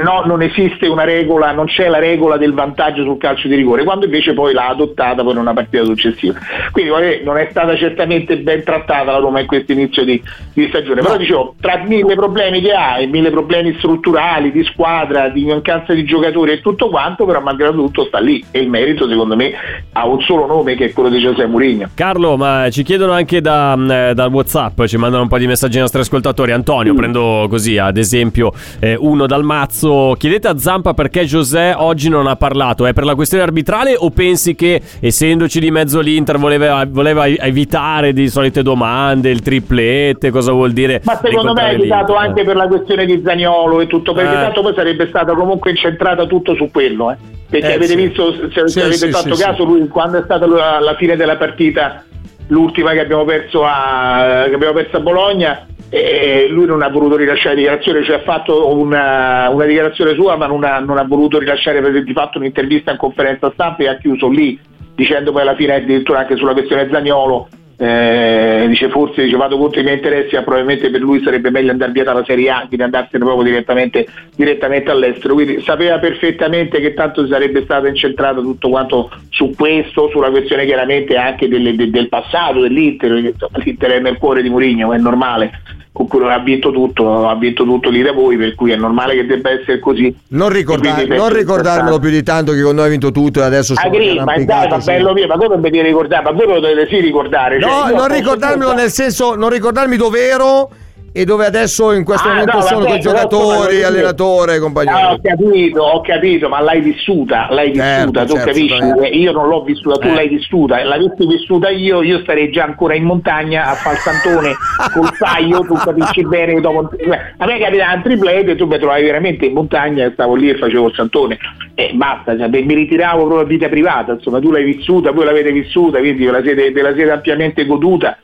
no, non esiste una regola, non c'è la regola del vantaggio sul calcio di rigore, quando invece poi l'ha adottata per una partita successiva. Quindi non è stata certamente ben trattata la Roma in questo inizio di, di stagione, però dicevo, tra mille problemi che ha e mille problemi strutturali, di squadra, di mancanza di giocatori e tutto quanto, però malgrado tutto sta lì e il merito secondo me ha un solo nome che è quello di Giuseppe Mourinho. Carlo, ma ci chiedono anche da, eh, da Whatsapp, ci mandano un po' di messaggi ai nostri ascoltatori. Antonio, mm. prendo così ad esempio eh, uno dal mazzo Mazzo, chiedete a Zampa perché José oggi non ha parlato. È per la questione arbitrale o pensi che, essendoci di mezzo l'Inter, voleva, voleva evitare di solite domande, il triplete, cosa vuol dire? Ma secondo me è evitato anche per la questione di Zagnolo e tutto, perché eh. tanto poi sarebbe stata comunque incentrata tutto su quello. Eh. Perché eh, avete sì. visto, se, sì, avete sì, fatto caso, lui quando è stata la, la fine della partita, l'ultima che abbiamo perso a, abbiamo perso a Bologna, e lui non ha voluto rilasciare dichiarazione, cioè ha fatto una, una dichiarazione sua ma non ha, non ha voluto rilasciare di fatto un'intervista in conferenza stampa e ha chiuso lì dicendo poi alla fine addirittura anche sulla questione Zagnolo eh, dice forse dice, vado contro i miei interessi ma probabilmente per lui sarebbe meglio andare via dalla Serie A quindi andarsene proprio direttamente, direttamente all'estero. Quindi sapeva perfettamente che tanto sarebbe stato incentrato tutto quanto su questo sulla questione chiaramente anche delle, de, del passato dell'Inter l'Inter è nel cuore di Mourinho è normale con cui ha vinto tutto, ha vinto tutto lì da voi, per cui è normale che debba essere così. Non, ricordar- non ricordarmelo più di tanto che con noi ha vinto tutto e adesso sono Agri, ma dai, ma bello mio, ma come mi devi ricordare? Ma voi lo dovete sì ricordare. No, cioè, non ricordarmelo nel senso, non ricordarmi dove ero e dove adesso in questo ah, momento no, sono con giocatori, no, allenatore, compagni. Ah, ho capito, ho capito, ma l'hai vissuta, l'hai certo, vissuta, tu certo, capisci? Certo. Io non l'ho vissuta, tu eh. l'hai vissuta, l'avessi vissuta io, io starei già ancora in montagna a fare il santone col taglio, tu capisci bene dopo... A me capita un triplete, tu mi trovavi veramente in montagna e stavo lì e facevo il santone e basta, cioè, mi ritiravo proprio a vita privata, insomma tu l'hai vissuta, voi l'avete vissuta, quindi ve la siete, ve la siete ampiamente goduta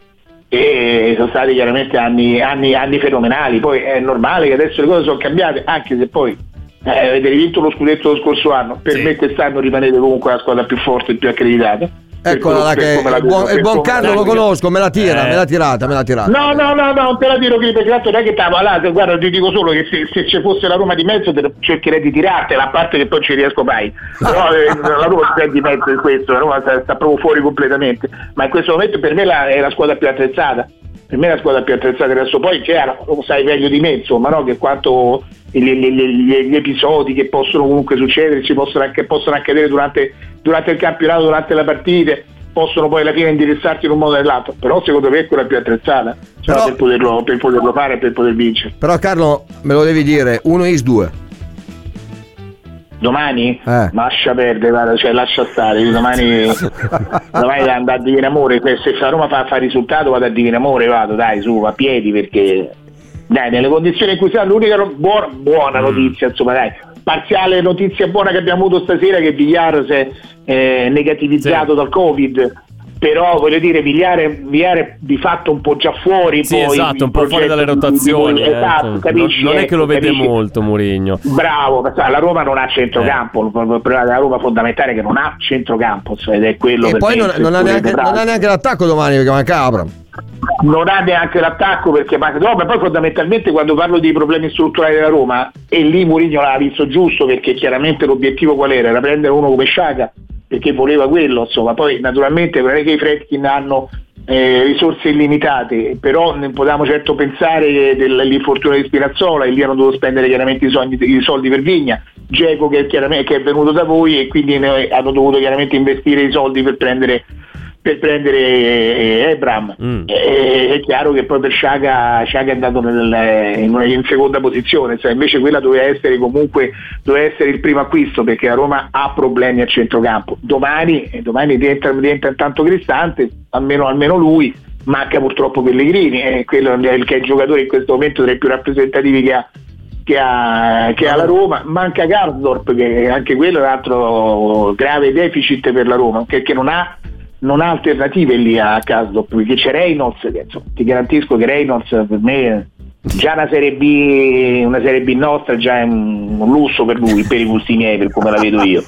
e sono stati chiaramente anni, anni, anni, fenomenali. Poi è normale che adesso le cose sono cambiate, anche se poi eh, avete vinto lo scudetto lo scorso anno. Per sì. me quest'anno rimanete comunque la squadra più forte e più accreditata. Eccola là che il buon, il buon Carlo lo conosco, me la tira, eh. me l'ha tirata, me l'ha tirata. No, no, no, no, non te la tiro qui perché tanto non è che stavo là, guarda, ti dico solo che se, se ci fosse la Roma di mezzo te, cercherei di tirartela, a parte che poi ci riesco mai. Però eh, la Roma sta di mezzo in questo, la Roma sta, sta, proprio fuori completamente. Ma in questo momento per me la, è la squadra più attrezzata. Per me la squadra più attrezzata adesso poi chiaro, lo sai meglio di me, insomma, no? Che quanto gli, gli, gli, gli, episodi che possono comunque succedere, ci possono, che possono accadere durante, durante il campionato, durante le partite possono poi alla fine indirizzarti in un modo o nell'altro, però secondo me è quella più attrezzata cioè però, per, poterlo, per, poterlo, fare e per poter vincere. Però Carlo, me lo devi dire, 1 is 2. Domani? Eh. Lascia perdere, guarda, cioè lascia stare, domani, domani da andare a Divino Amore, se la Roma fa, fa risultato vado a Divino Amore, vado dai su a piedi perché dai, nelle condizioni in cui siamo, l'unica buona, buona mm. notizia, insomma dai, parziale notizia buona che abbiamo avuto stasera che Villar si è eh, negativizzato sì. dal Covid però voglio dire pigliare, pigliare di fatto un po' già fuori Sì, poi esatto, un po' fuori dalle rotazioni. eh, esatto, insomma. capisci, non, non è che lo ecco, vede capisci? molto Murigno. Bravo, la Roma non ha centrocampo, Eh. il problema della Roma fondamentale è che non ha centrocampo cioè, ed è quello E per poi non, non ha neanche, non ha neanche l'attacco domani perché manca Abram. non ha neanche l'attacco perché manca no, ma poi fondamentalmente quando parlo di problemi strutturali della Roma e lì Mourinho l'ha visto giusto perché chiaramente l'obiettivo qual era? Era prendere uno come Sciaga perché voleva quello insomma. Poi naturalmente non è che i Fredkin hanno eh, risorse illimitate però non potevamo certo pensare dell'infortunio di Spinazzola e lì hanno dovuto spendere chiaramente i, sogni- i soldi per Vigna Geco che, che è venuto da voi e quindi hanno dovuto chiaramente investire i soldi per prendere per prendere eh, Ebram Mm. Eh, è chiaro che poi per Sciaga, Sciaga è andato nel- in, in seconda posizione cioè invece quella doveva essere comunque doveva essere il primo acquisto perché la Roma ha problemi a centrocampo. Domani, eh, domani diventa, diventa intanto Cristante almeno, almeno lui manca purtroppo Pellegrini e quello è il, che è il giocatore in questo momento tra i più rappresentativi che ha che ha, che ha la Roma, manca Garsdorp che anche quello è un altro grave deficit per la Roma perché non ha, non ha alternative lì a perché c'è Reynolds insomma, ti garantisco che Reynolds per me già una serie B una serie B nostra già è un, lusso per lui per i gusti miei per come la vedo io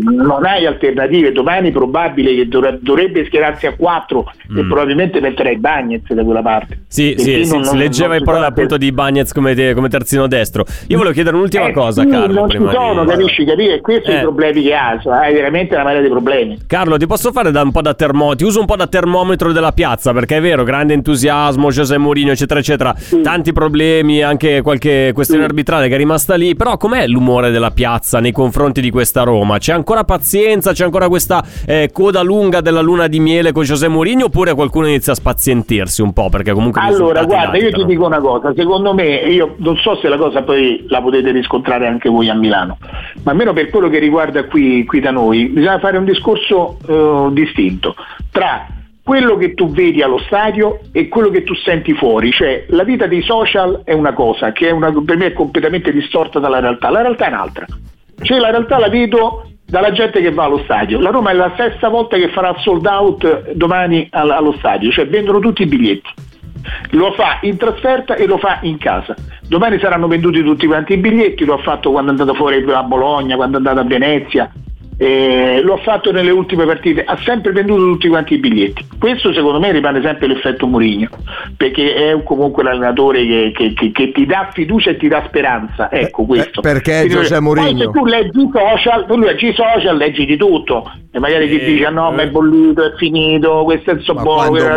non hai alternative domani è probabile che dovre- dovrebbe schierarsi a 4 e Mm. probabilmente metterei Bagnez da quella parte Sì, sì, sì, non- si leggeva in parola appunto di Bagnez come, come terzino destro. Io volevo chiedere un'ultima eh, cosa, sì, Carlo. non ci sono, di... capisci, capisci? E questi sono Eh. i problemi che ha, cioè, hai veramente una marea di problemi. Carlo, ti posso fare da un po' da termometro? Ti uso un po' da termometro della piazza perché è vero, grande entusiasmo, José Mourinho, eccetera, eccetera. Tanti problemi, anche qualche questione arbitrale che è rimasta lì. Però, com'è l'umore della piazza nei confronti di questa Roma? C'è ancora pazienza? C'è ancora questa eh, coda lunga della luna di miele con José Mourinho? Oppure qualcuno inizia a spazientirsi un po'? Perché comunque. Allora, guarda, io ti dico una cosa, secondo me, io non so se la cosa poi la potete riscontrare anche voi a Milano, ma almeno per quello che riguarda qui, qui da noi, bisogna fare un discorso eh, distinto tra quello che tu vedi allo stadio e quello che tu senti fuori, cioè la vita dei social è una cosa che è una- per me è completamente distorta dalla realtà, la realtà è un'altra. Cioè la realtà la vedo dalla gente che va allo stadio. La Roma è la sesta volta che farà sold out domani al- allo stadio, cioè vendono tutti i biglietti. Lo fa in trasferta e lo fa in casa. Domani saranno venduti tutti quanti i biglietti, lo ha fatto quando è andato fuori a Bologna, quando è andato a Venezia, eh, lo ha fatto nelle ultime partite, ha sempre venduto tutti quanti i biglietti. Questo secondo me rimane sempre l'effetto Mourinho, perché è un- comunque l'allenatore che, che- che- che ti dà fiducia e ti dà speranza. Ecco questo. Eh, perché Poi Mourinho? se tu leggi i social, tu leggi i social, leggi di tutto. E magari ti Eh, dice: "Ah, no, eh. ma è bollito, è finito, questo è il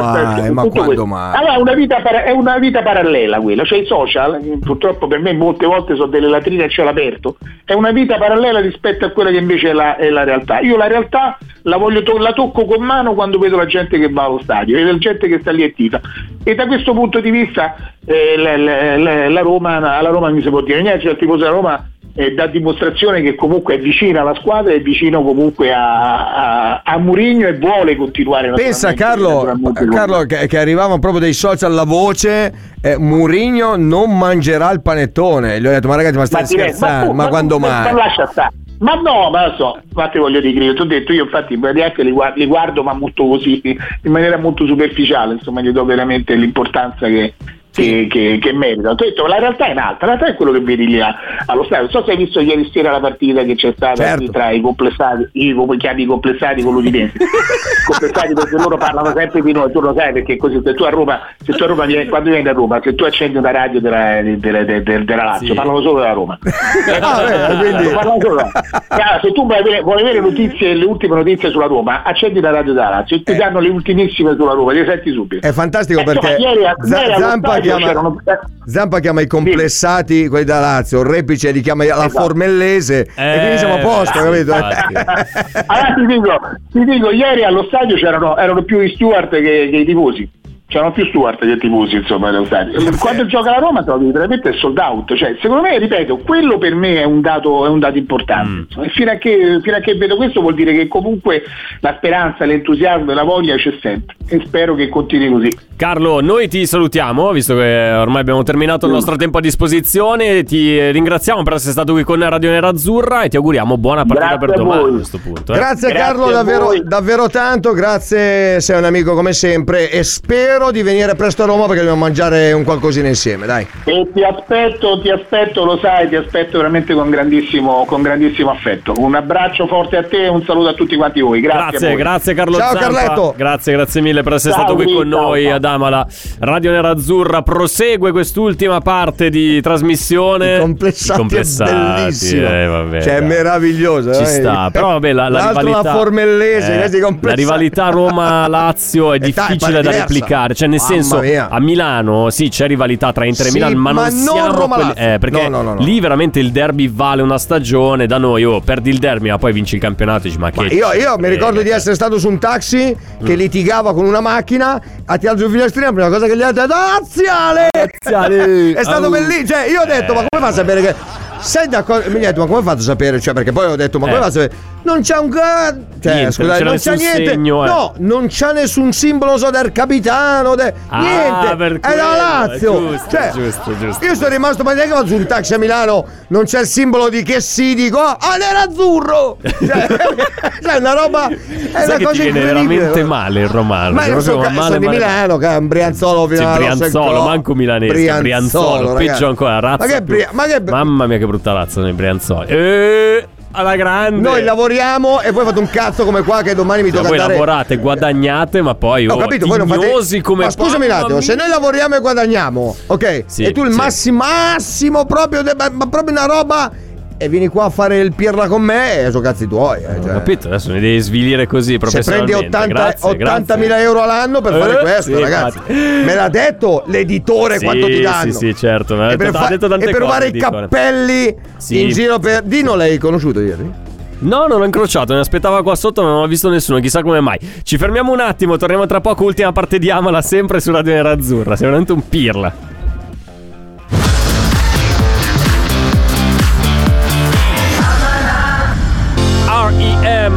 mai? Ma quando questo. mai? Allora, è una vita, para- è una vita parallela quella, cioè i social, eh, purtroppo per me molte volte sono delle latrine a cielo aperto, è una vita parallela rispetto a quella che invece è la, è la realtà. Io la realtà la, voglio la tocco con mano quando vedo la gente che va allo stadio, vedo la gente che sta lì e tifa. E da questo punto di vista eh, la, la- la- la Roma, alla Roma non mi si può dire niente, cioè il tifoso della Roma eh, dà dimostrazione che comunque è vicina alla squadra, è vicino comunque a, a, a Murigno e vuole continuare Pensa naturalmente, Carlo, Carlo che, che arrivavano proprio dai social la voce eh, Murigno non mangerà il panettone gli ho detto ma ragazzi ma stai rendi- scherzando tu- ma, quando ma, mai Ma lascia stare. Ma no, ma lo so, infatti voglio dire, ti ho detto, io infatti neanche li guardo, li guardo ma molto così, in maniera molto superficiale, insomma gli do veramente l'importanza che, che, che, che merita. Ti ho detto, la realtà è un'altra, la realtà è quello che vedi lì a- allo stadio. Non so se hai visto ieri sera la partita che c'è stata Certo. tra i complessati, i come chiami i complessati con l'Udinese. complessati perché loro parlano sempre di noi, tu lo sai perché così se tu a Roma, se tu a Roma vieni- quando vieni da Roma, se tu accendi una radio della, della, della, della Lazio, Sì. parlano solo della Roma. Ah, beh, quindi- Parlano solo della- Allora, se tu vuoi avere, vuoi avere notizie, le ultime notizie sulla Roma, accendi la radio della Lazio e ti Eh. danno le ultimissime sulla Roma, le senti subito. è fantastico Eh, perché insomma, ieri a- Z- ieri Zampa, chiama, c'erano- Zampa chiama i complessati quelli da Lazio il Repice li chiama la Esatto. Formellese e quindi siamo a posto Eh, capito. Allora ti dico, ti dico, ieri allo stadio c'erano, erano più i steward che, che i tifosi. C'erano più steward che tifosi, insomma, allo stadio. Quando gioca la Roma trovi veramente il sold out. Cioè, secondo me, ripeto, quello per me è un dato, è un dato importante. E fino a, che, fino a che vedo questo vuol dire che comunque la speranza, l'entusiasmo e la voglia c'è sempre. E spero che continui così. Carlo, noi ti salutiamo, visto che ormai abbiamo terminato il nostro tempo a disposizione. Ti ringraziamo per essere stato qui con Radio Nerazzurra e ti auguriamo buona partita Grazie per a domani voi. a questo punto. eh. Grazie, Grazie Carlo a davvero, davvero tanto, grazie, sei un amico come sempre e spero di venire presto a Roma perché dobbiamo mangiare un qualcosina insieme, dai. E ti aspetto, ti aspetto, lo sai, ti aspetto veramente con grandissimo, con grandissimo affetto. Un abbraccio forte a te e un saluto a tutti quanti voi. Grazie. a Grazie, voi. grazie Carlo Ciao, Zampa. Carletto. Grazie, grazie mille per essere Ciao, stato qui con noi ciao. ad Amala. Radio Nerazzurra prosegue quest'ultima parte di trasmissione. I complessati, I complessati, è bellissimo. eh, vabbè, cioè, è meraviglioso. Ci eh. sta, però vabbè, la, la rivalità. la Formellese, eh, questi la rivalità Roma-Lazio è Eh, dai, difficile da diversa. Replicare. Cioè, nel Mamma senso, mia. a Milano sì, c'è rivalità tra Inter e Sì, Milan, ma, ma non non siamo Roma-Lazio. quelli- eh, perché No, no, no, no. lì veramente il derby vale una stagione. Da noi, oh, perdi il derby, ma poi vinci il campionato. Dici, ma che io, io mi ricordo di frega, essere stato su un taxi che Mm. litigava con una macchina, ha tirato sul finestrino, la prima cosa che gli ha detto Laziale! Laziale! È stato Au. bellissimo. Cioè, io ho detto, ma come fa a sapere che. Sei d'accordo? Mi ha detto, ma come fate a sapere? Cioè, perché poi ho detto, ma come Eh. fa a sapere? Non c'è un cazzo. Cioè, Niente, scusate, non non c'è c'è nessun niente. segno, eh. No, non c'è nessun simbolo so del capitano. de- Ah, niente. È la Lazio. giusto, Cioè, giusto, giusto. Io sono rimasto, ma neanche vado un taxi a Milano, non c'è il simbolo di che si dico, ah, nerazzurro! Cioè, cioè, una roba. È Sai una che cosa ti viene veramente male il romano. Ma cioè, io proprio so, male, sono di male. Milano, che è un Brianzolo fino Sì, Brianzolo, manco milanese, Brianzolo, ragazzi. peggio ancora, razza Ma che, Bria- ma che Mamma mia che brutta razza nei Brianzoli. Eh, alla grande. Noi lavoriamo e voi fate un cazzo come qua che domani mi Cioè, tocca voi andare lavorate, guadagnate, ma poi Ho oh, capito, voi non fate come Ma scusami un attimo, se noi lavoriamo e guadagniamo, ok? Sì, e tu il sì. massimo massimo proprio ma proprio una roba e vieni qua a fare il pirla con me e sono cazzi tuoi, eh, Ho cioè. capito, adesso mi devi svilire così Se prendi professionalmente. 80 Grazie, 80.000 grazie. euro all'anno per fare Eh, questo, sì, ragazzi. infatti. Me l'ha detto l'editore Sì, quanto ti danno. Sì, sì, certo. ha E per, fa- detto tante e per cose, rubare i cappelli Sì. in giro per. Dino l'hai conosciuto ieri? No, non l'ho incrociato, mi aspettava qua sotto, ma non ho visto nessuno, chissà come mai. Ci fermiamo un attimo, torniamo tra poco, ultima parte di Amala, sempre su Radio Nerazzurra. Sei veramente un pirla.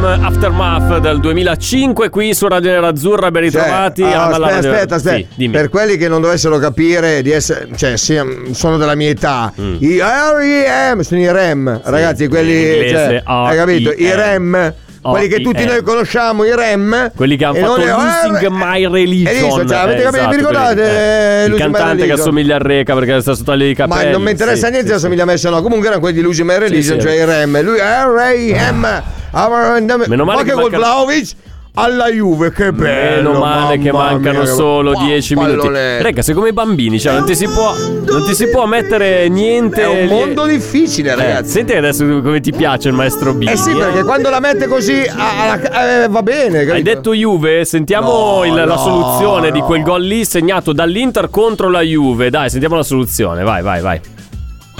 R.E.M. Aftermath del 2005 qui su Radio Nerazzurra, ben ritrovati. Cioè, ah, Amala aspetta, Radio- aspetta, aspetta. Sì, per quelli che non dovessero capire di essere, cioè, sì, sono della mia età, Mm. i REM sono i REM, ragazzi, quelli, cioè, hai capito? I REM. Quelli che tutti noi conosciamo, i REM. Quelli che hanno fatto è- Losing My Religion. Religion, cioè, avete Eh, capito? esatto, vi ricordate? eh, eh, Il Losing cantante che assomiglia al Reca perché sta sotto i capelli. Ma non mi interessa sì, niente sì, se somiglia a me se no. Comunque erano quelli di Lucy My Religion, sì. cioè i REM. Lui R.A.M. Meno male Ma che col Vlaovic alla Juve, che bello. Meno male che mancano mia, solo Wow, 10 minuti. Reca, sei come i bambini, cioè non ti si può, non ti si può mettere niente. È un mondo difficile, Eh, ragazzi. senti adesso come ti piace il maestro B. Eh sì, perché quando la mette così a- alla- eh, va bene. Hai capito? detto Juve? Sentiamo No, il- la no, soluzione di no. quel gol lì segnato dall'Inter contro la Juve. Dai, sentiamo la soluzione. Vai, vai, vai.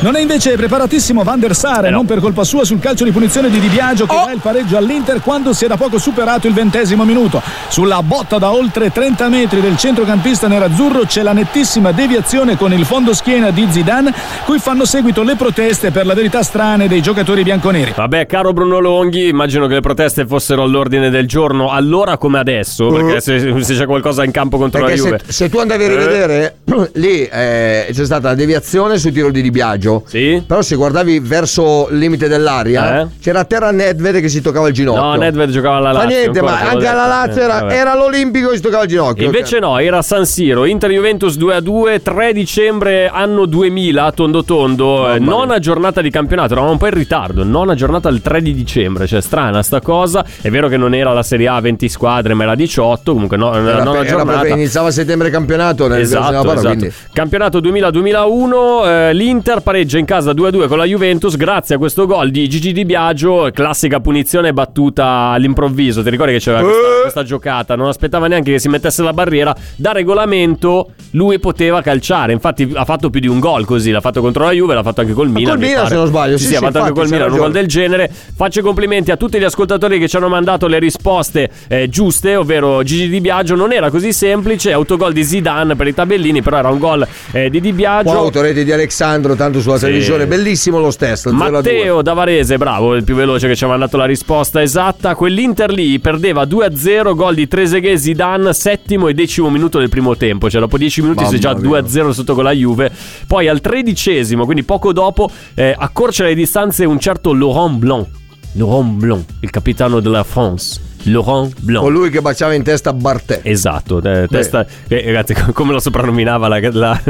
Non è invece preparatissimo Van der Sar, Eh no. non per colpa sua sul calcio di punizione di Di Biagio che dà il pareggio all'Inter quando si è da poco superato il ventesimo minuto. Sulla botta da oltre 30 metri del centrocampista nerazzurro c'è la nettissima deviazione con il fondo schiena di Zidane, cui fanno seguito le proteste per la verità strane dei giocatori bianconeri. Vabbè, caro Bruno Longhi, immagino che le proteste fossero all'ordine del giorno, allora come adesso, perché se, se c'è qualcosa in campo contro Perché la se, Juve. se tu andavi a Eh. rivedere, lì eh, c'è stata la deviazione sul tiro di Di Biagio. Sì? Però se guardavi verso il limite dell'aria, Eh? c'era a terra Nedved che si toccava il ginocchio. No, Nedved giocava alla Lazio. niente, ma te l'ho anche alla. Lazio Eh, era, vabbè. era l'Olimpico che si toccava il ginocchio. Invece no, era San Siro, Inter Juventus 2 a 2, 3 dicembre anno 2000, tondo tondo, eh, nona giornata di campionato, eravamo un po' in ritardo, nona giornata il 3 di dicembre, cioè strana sta cosa, è vero che non era la Serie A 20 squadre ma era 18, comunque no, Era, nona era giornata. iniziava a settembre campionato nel Esatto, parola, esatto. quindi. Campionato 2000-2001, eh, l'Inter pareggia in casa 2-2 con la Juventus grazie a questo gol di Gigi Di Biagio, classica punizione battuta all'improvviso, ti ricordi che c'era questa, Eh. questa giocata, non aspettava neanche che si mettesse la barriera, da regolamento lui poteva calciare, infatti ha fatto più di un gol così, l'ha fatto contro la Juve, l'ha fatto anche col Milan. col mi Milan, se non sbaglio, sì, sì, sì, ha fatto anche col Milan un gol del genere. Faccio i complimenti a tutti gli ascoltatori che ci hanno mandato le risposte eh, giuste, ovvero Gigi Di Biagio non era così semplice, autogol di Zidane per i tabellini, però era un gol eh, di Di Biagio. Qua autorete di Alessandro, tanto su sulla Sì. televisione, bellissimo lo stesso. 0 a 2. Matteo da Varese, bravo, il più veloce che ci ha mandato la risposta esatta. Quell'Inter lì perdeva 2-0, gol di Trezeguet Zidane, settimo e decimo minuto del primo tempo. Cioè, dopo 10 minuti Mamma sei già mia. 2-0 sotto con la Juve. Poi al tredicesimo, quindi poco dopo, eh, accorcia le distanze un certo Laurent Blanc. Laurent Blanc, il capitano della France. Laurent Blanc. Colui che baciava in testa Bartè. Esatto, eh, testa, eh, ragazzi, co- come lo soprannominava la, la-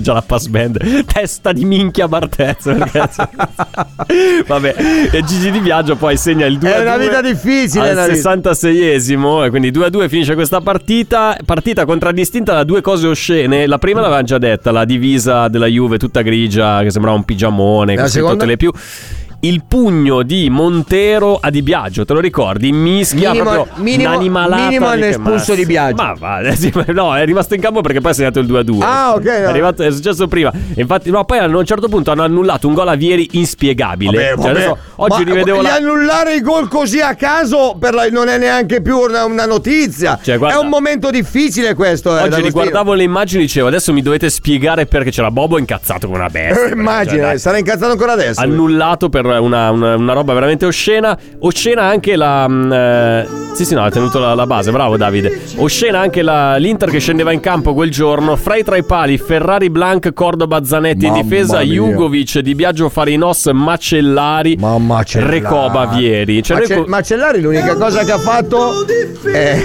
già la pass band, testa di minchia Bartez. ragazzi. Vabbè, e Gigi Di Viaggio poi segna il 2 È una vita difficile, al vita- 66esimo, e quindi 2 2 finisce questa partita. Partita contraddistinta da due cose oscene. La prima l'avevamo già detta, la divisa della Juve tutta grigia, che sembrava un pigiamone, con seconda? le più. Il pugno di Montero a Di Biagio, te lo ricordi? Mischia Minimo- proprio minimo- un'animalata che espulso ma- Di Biagio. Ma va, sì, ma no, è rimasto in campo perché poi ha segnato il 2-2. Ah, ok, È, no. arrivato, è successo prima. Infatti, no, poi a un certo punto hanno annullato un gol a Vieri inspiegabile. Vabbè, Cioè, vabbè. adesso, oggi Ma rivedevo gli la. annullare i gol così a caso per la- non è neanche più una, una notizia. Cioè, guarda- è un momento difficile questo. eh, Oggi riguardavo le immagini e dicevo adesso mi dovete spiegare perché c'era Bobo incazzato come una bestia. Eh, immagina, Cioè, sarà incazzato ancora adesso. annullato per una, una- una roba veramente oscena. Oscena anche la. mm, eh, sì, sì, no, ha tenuto la, la base, bravo Davide. Oscena anche la- l'Inter che scendeva in campo quel giorno. Fra i tra i pali, Ferrari, Blanc, Cordoba, Zanetti in Mamma difesa, mia. Jugovic, Di Biagio, Farinos, Macellari, Mamma Macellari. Recoba, Vieri. Cioè, Mace- co- Macellari l'unica cosa che ha fatto è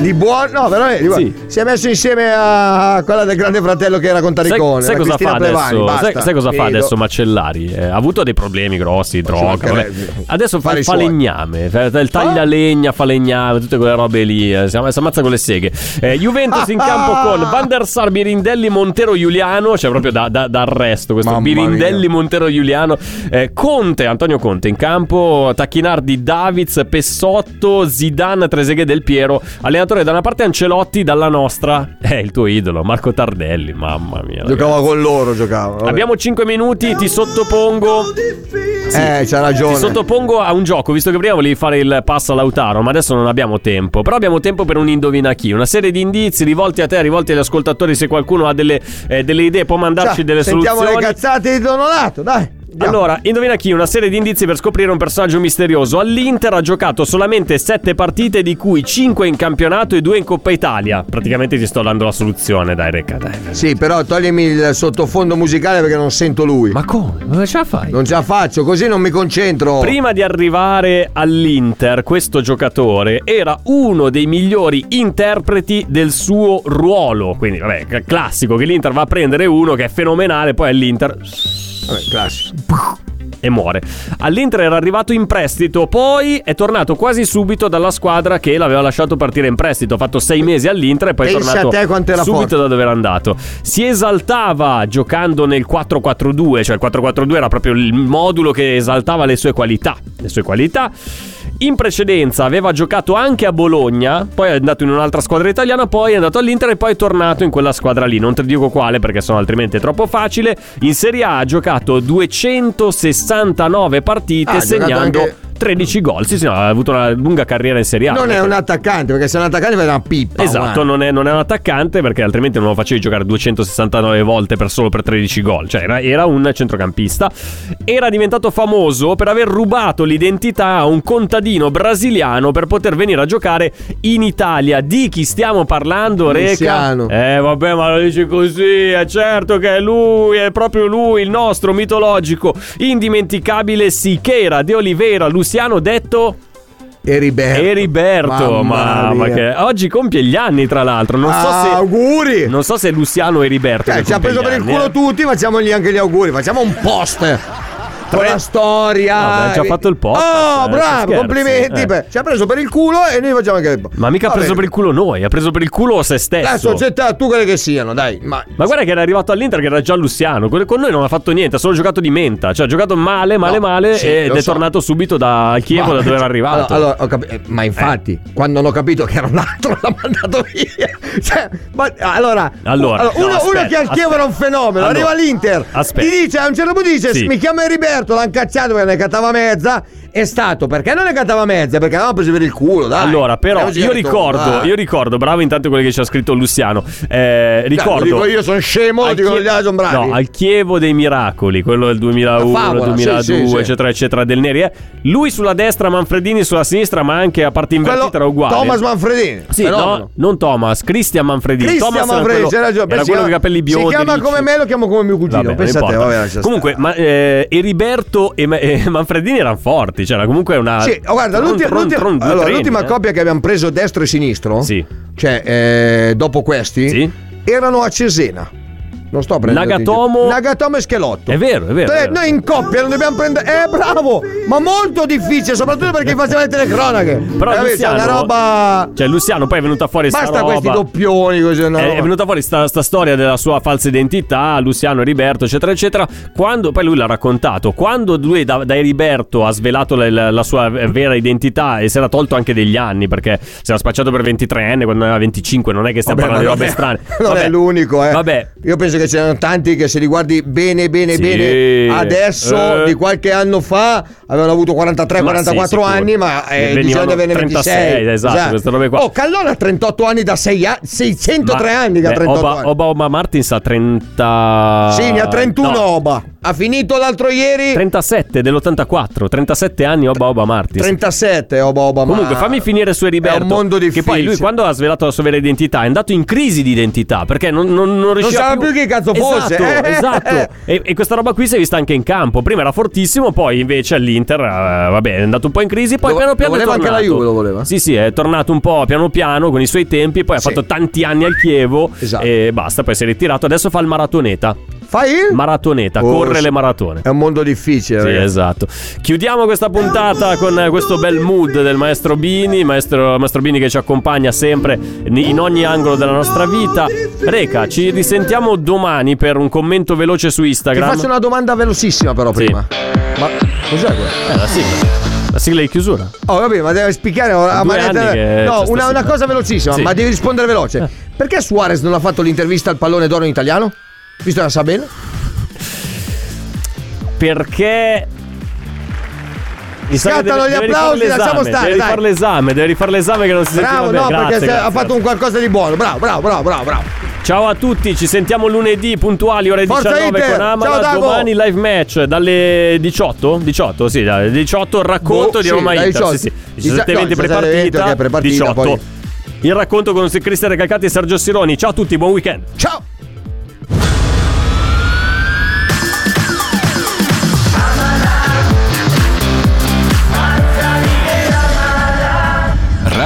di buono. No, veramente. di buono. Sì. Si è messo insieme a quella del grande fratello che era con Sai, Taricone. sai la cosa fa Plevani, adesso? Sai, sai cosa fa adesso Macellari? Eh, ha avuto dei problemi grossi, droga. Adesso fa il falegname, fa il taglialegna, falegname, tutte quelle robe lì. eh, si am- si ammazza con le seghe. Eh, Juventus in campo con Van der Sar, Birindelli, Montero, Giuliano. Cioè, proprio da, da- da arresto questo Mamma Birindelli, mia. Montero, Giuliano. Eh, Conte, Antonio Conte in campo. Tacchinardi, Davids, Pessotto, Zidane, Trezeguet del Piero. Allenatore da una parte Ancelotti, dalla nostra. Eh, il tuo idolo, Marco Tardelli. Mamma mia. ragazzi. Giocava con loro, giocava. vabbè. Abbiamo 5 minuti, ti sottopongo. Eh, c'ha Ti ragione. sottopongo a un gioco, visto che prima volevi fare il pass a Lautaro, ma adesso non abbiamo tempo. Però abbiamo tempo per un indovina chi. Una serie di indizi rivolti a te, rivolti agli ascoltatori. Se qualcuno ha delle, eh, delle idee, può mandarci Cioè, delle sentiamo soluzioni. le cazzate di Donodato, dai. Andiamo. Allora, indovina chi? Una serie di indizi per scoprire un personaggio misterioso. All'Inter ha giocato solamente 7 partite, di cui 5 in campionato e 2 in Coppa Italia. Praticamente ti sto dando la soluzione, dai, Reca, dai. Sì, però toglimi il sottofondo musicale perché non sento lui. Ma come? Come ce la fai? Non ce la faccio, così non mi concentro. Prima di arrivare all'Inter, questo giocatore era uno dei migliori interpreti del suo ruolo. Quindi, vabbè, classico che l'Inter va a prendere uno che è fenomenale, poi all'Inter Vabbè, classico. e muore. All'Inter era arrivato in prestito, poi è tornato quasi subito dalla squadra che l'aveva lasciato partire in prestito. Ha fatto sei mesi all'Inter e poi è Pensa tornato a te quanto era subito forte. da dove era andato. Si esaltava giocando nel 4-4-2, cioè il 4-4-2 era proprio il modulo che esaltava le sue qualità. Le sue qualità. In precedenza aveva giocato anche a Bologna, poi è andato in un'altra squadra italiana, poi è andato all'Inter e poi è tornato in quella squadra lì. Non ti dico quale perché sono altrimenti è troppo facile. In Serie A ha giocato 269 partite Ah, segnando anche- 13 gol. Sì, sì, no, ha avuto una lunga carriera in Serie A. Non è un attaccante, perché se è un attaccante fa una pippa. Esatto, non è, non è un attaccante perché altrimenti non lo facevi giocare 269 volte per solo per 13 gol. Cioè, era, era un centrocampista. Era diventato famoso per aver rubato l'identità a un contadino brasiliano per poter venire a giocare in Italia. Di chi stiamo parlando, Reca? Eh, vabbè, ma lo dici così. È certo che è lui, è proprio lui, il nostro mitologico, indimenticabile Sichera de Oliveira, Luciano detto. Eriberto. Eriberto, Mamma mia. che oggi compie gli anni tra l'altro. Non so Ah, se auguri. non so se Luciano Eriberto Eh, ci ha preso per il culo eh. tutti, facciamogli anche gli auguri. Facciamo un post. Con la storia. Vabbè, ha già fatto il post, Oh, eh, bravo, complimenti. eh. Ci ha preso per il culo e noi facciamo anche. Ma mica ha preso per il culo noi, ha preso per il culo se stesso. La società, tu quelle che siano, dai. Ma Ma guarda che era arrivato all'Inter che era già Luciano. Con noi non ha fatto niente, ha solo giocato di menta. Cioè ha giocato male, male, No, male sì, ed è so. tornato subito da Chievo, da dove era arrivato. Allora, allora, ho capi- eh, ma infatti, quando hanno capito che era un altro, l'ha mandato via. Cioè, ma, allora, Allora, no, uno, uno aspetta, che al Chievo era un fenomeno, Allora, arriva all'Inter, aspetta. ti dice a un certo punto dice Sì. mi chiamo Heriberto, l'hanno cacciato perché ne cattava mezza è stato perché non le cantava mezza, perché avevamo preso per il culo, dai. Allora, però, io ricordo, dai. io ricordo, bravo intanto quello che ci ha scritto Luciano. Eh, ricordo. dico io, sono scemo, dico Chie- gli altri sono bravi. No, al Chievo dei Miracoli, quello del 2001, La favola, 2002, sì, sì, eccetera, eccetera, del Neri. eh. Lui sulla destra, Manfredini sulla sinistra, ma anche a parte invertita era uguale. Thomas Manfredini. Sì, no, non Thomas, Christian Manfredini. Cristian Thomas Manfredini, quello- c'hai ragione. Era quello con i capelli biondi. Si chiama come me, lo chiamo come mio cugino. Vabbè, Pensa non te, importa. vabbè, Comunque, ma, eh, Eriberto e, e Manfredini erano forti. C'era comunque una. Sì, oh, guarda, tron, l'ultima, tron, tron, allora, treni, l'ultima eh. coppia che abbiamo preso destro e sinistro, Sì. cioè eh, dopo questi, erano a Cesena. Non sto prendendo Nagatomo- Nagatomo e Schelotto. È vero, è vero. è Eh, vero. noi in coppia non dobbiamo prendere. Eh, bravo! Ma molto difficile, soprattutto perché faceva le telecronache. Però Eh, Luciano, una roba. Cioè, Luciano poi è venuta fuori sta Basta roba. questi doppioni così. una È, venuta fuori sta, sta storia della sua falsa identità, Luciano Eriberto, eccetera, eccetera. Quando poi lui l'ha raccontato, quando lui da, da Eriberto ha svelato la, la- sua vera identità e si era tolto anche degli anni perché si era spacciato per 23enne quando aveva 25, non è che stiamo parlando di robe strane. Non Vabbè. è l'unico, eh. Vabbè. Io penso che ce ne sono tanti che se li guardi bene, bene, Sì. bene, adesso Eh. di qualche anno fa avevano avuto 43, Ma 44 sì, anni, ma eh, dicevano di averne 36, 26. esatto, queste robe qua. Oh, Callona ha 38 anni da 6 anni, 603 Ma- anni che ha beh, 38 Oba, anni. Oba, Oba Martins ha 30. Sì, ne ha 31 No, Oba. Ha finito l'altro ieri 37 dell'84, 37 anni Oba Oba Martins. 37 Oba Oba. ma- Comunque, fammi finire su Eriberto. È un mondo Che poi difficile. lui, quando ha svelato la sua vera identità, è andato in crisi di identità perché non, non, non riusciva sapeva più chi cazzo fosse. Esatto, Eh. esatto. E, e questa roba qui si è vista anche in campo. Prima era fortissimo, poi invece all'Inter, eh, vabbè, è andato un po' in crisi. Poi Lo- piano piano lo è voleva anche tornato. la Juve, lo voleva? Sì, sì, è tornato un po' piano piano con i suoi tempi. Poi ha Sì. fatto tanti anni al Chievo Esatto. e basta. Poi si è ritirato. Adesso fa il maratoneta. Fai il? Maratoneta, Oh, corre sì. le maratone. È un mondo difficile. Sì, ragazzi. esatto. Chiudiamo questa puntata con eh, questo bel mood del maestro Bini, maestro, maestro Bini che ci accompagna sempre in ogni angolo della nostra vita. Reca, ci risentiamo domani per un commento veloce su Ti Instagram. faccio una domanda velocissima però Sì. prima. Ma cos'è quello? Eh, la sigla. La sigla di chiusura. Oh, vabbè, ma deve spiegare a manetta- No, una, una cosa velocissima, Sì. ma devi rispondere veloce. Perché Suarez non ha fatto l'intervista al pallone d'oro in italiano? La sa bene? Perché. Scattano gli applausi, lasciamo stare, Deve dai. rifare l'esame, deve rifare l'esame che non si Bravo, sentiva no, bene. perché Grazie, ha grazie. fatto un qualcosa di buono. Bravo, bravo, bravo, bravo, bravo. Ciao a tutti, ci sentiamo lunedì puntuali ore Forza 19 Inter! con Amala. Ciao! Domani live match dalle 18? 18, sì, dalle 18 il racconto Boh, di sì, Roma dalle Inter. 18. Sì, sì. Dicia- 17 no, 20 17 prepartita, prepartita, 18. poi. Il racconto con Cristian Recalcati e Sergio Sironi. Ciao a tutti, buon weekend. Ciao!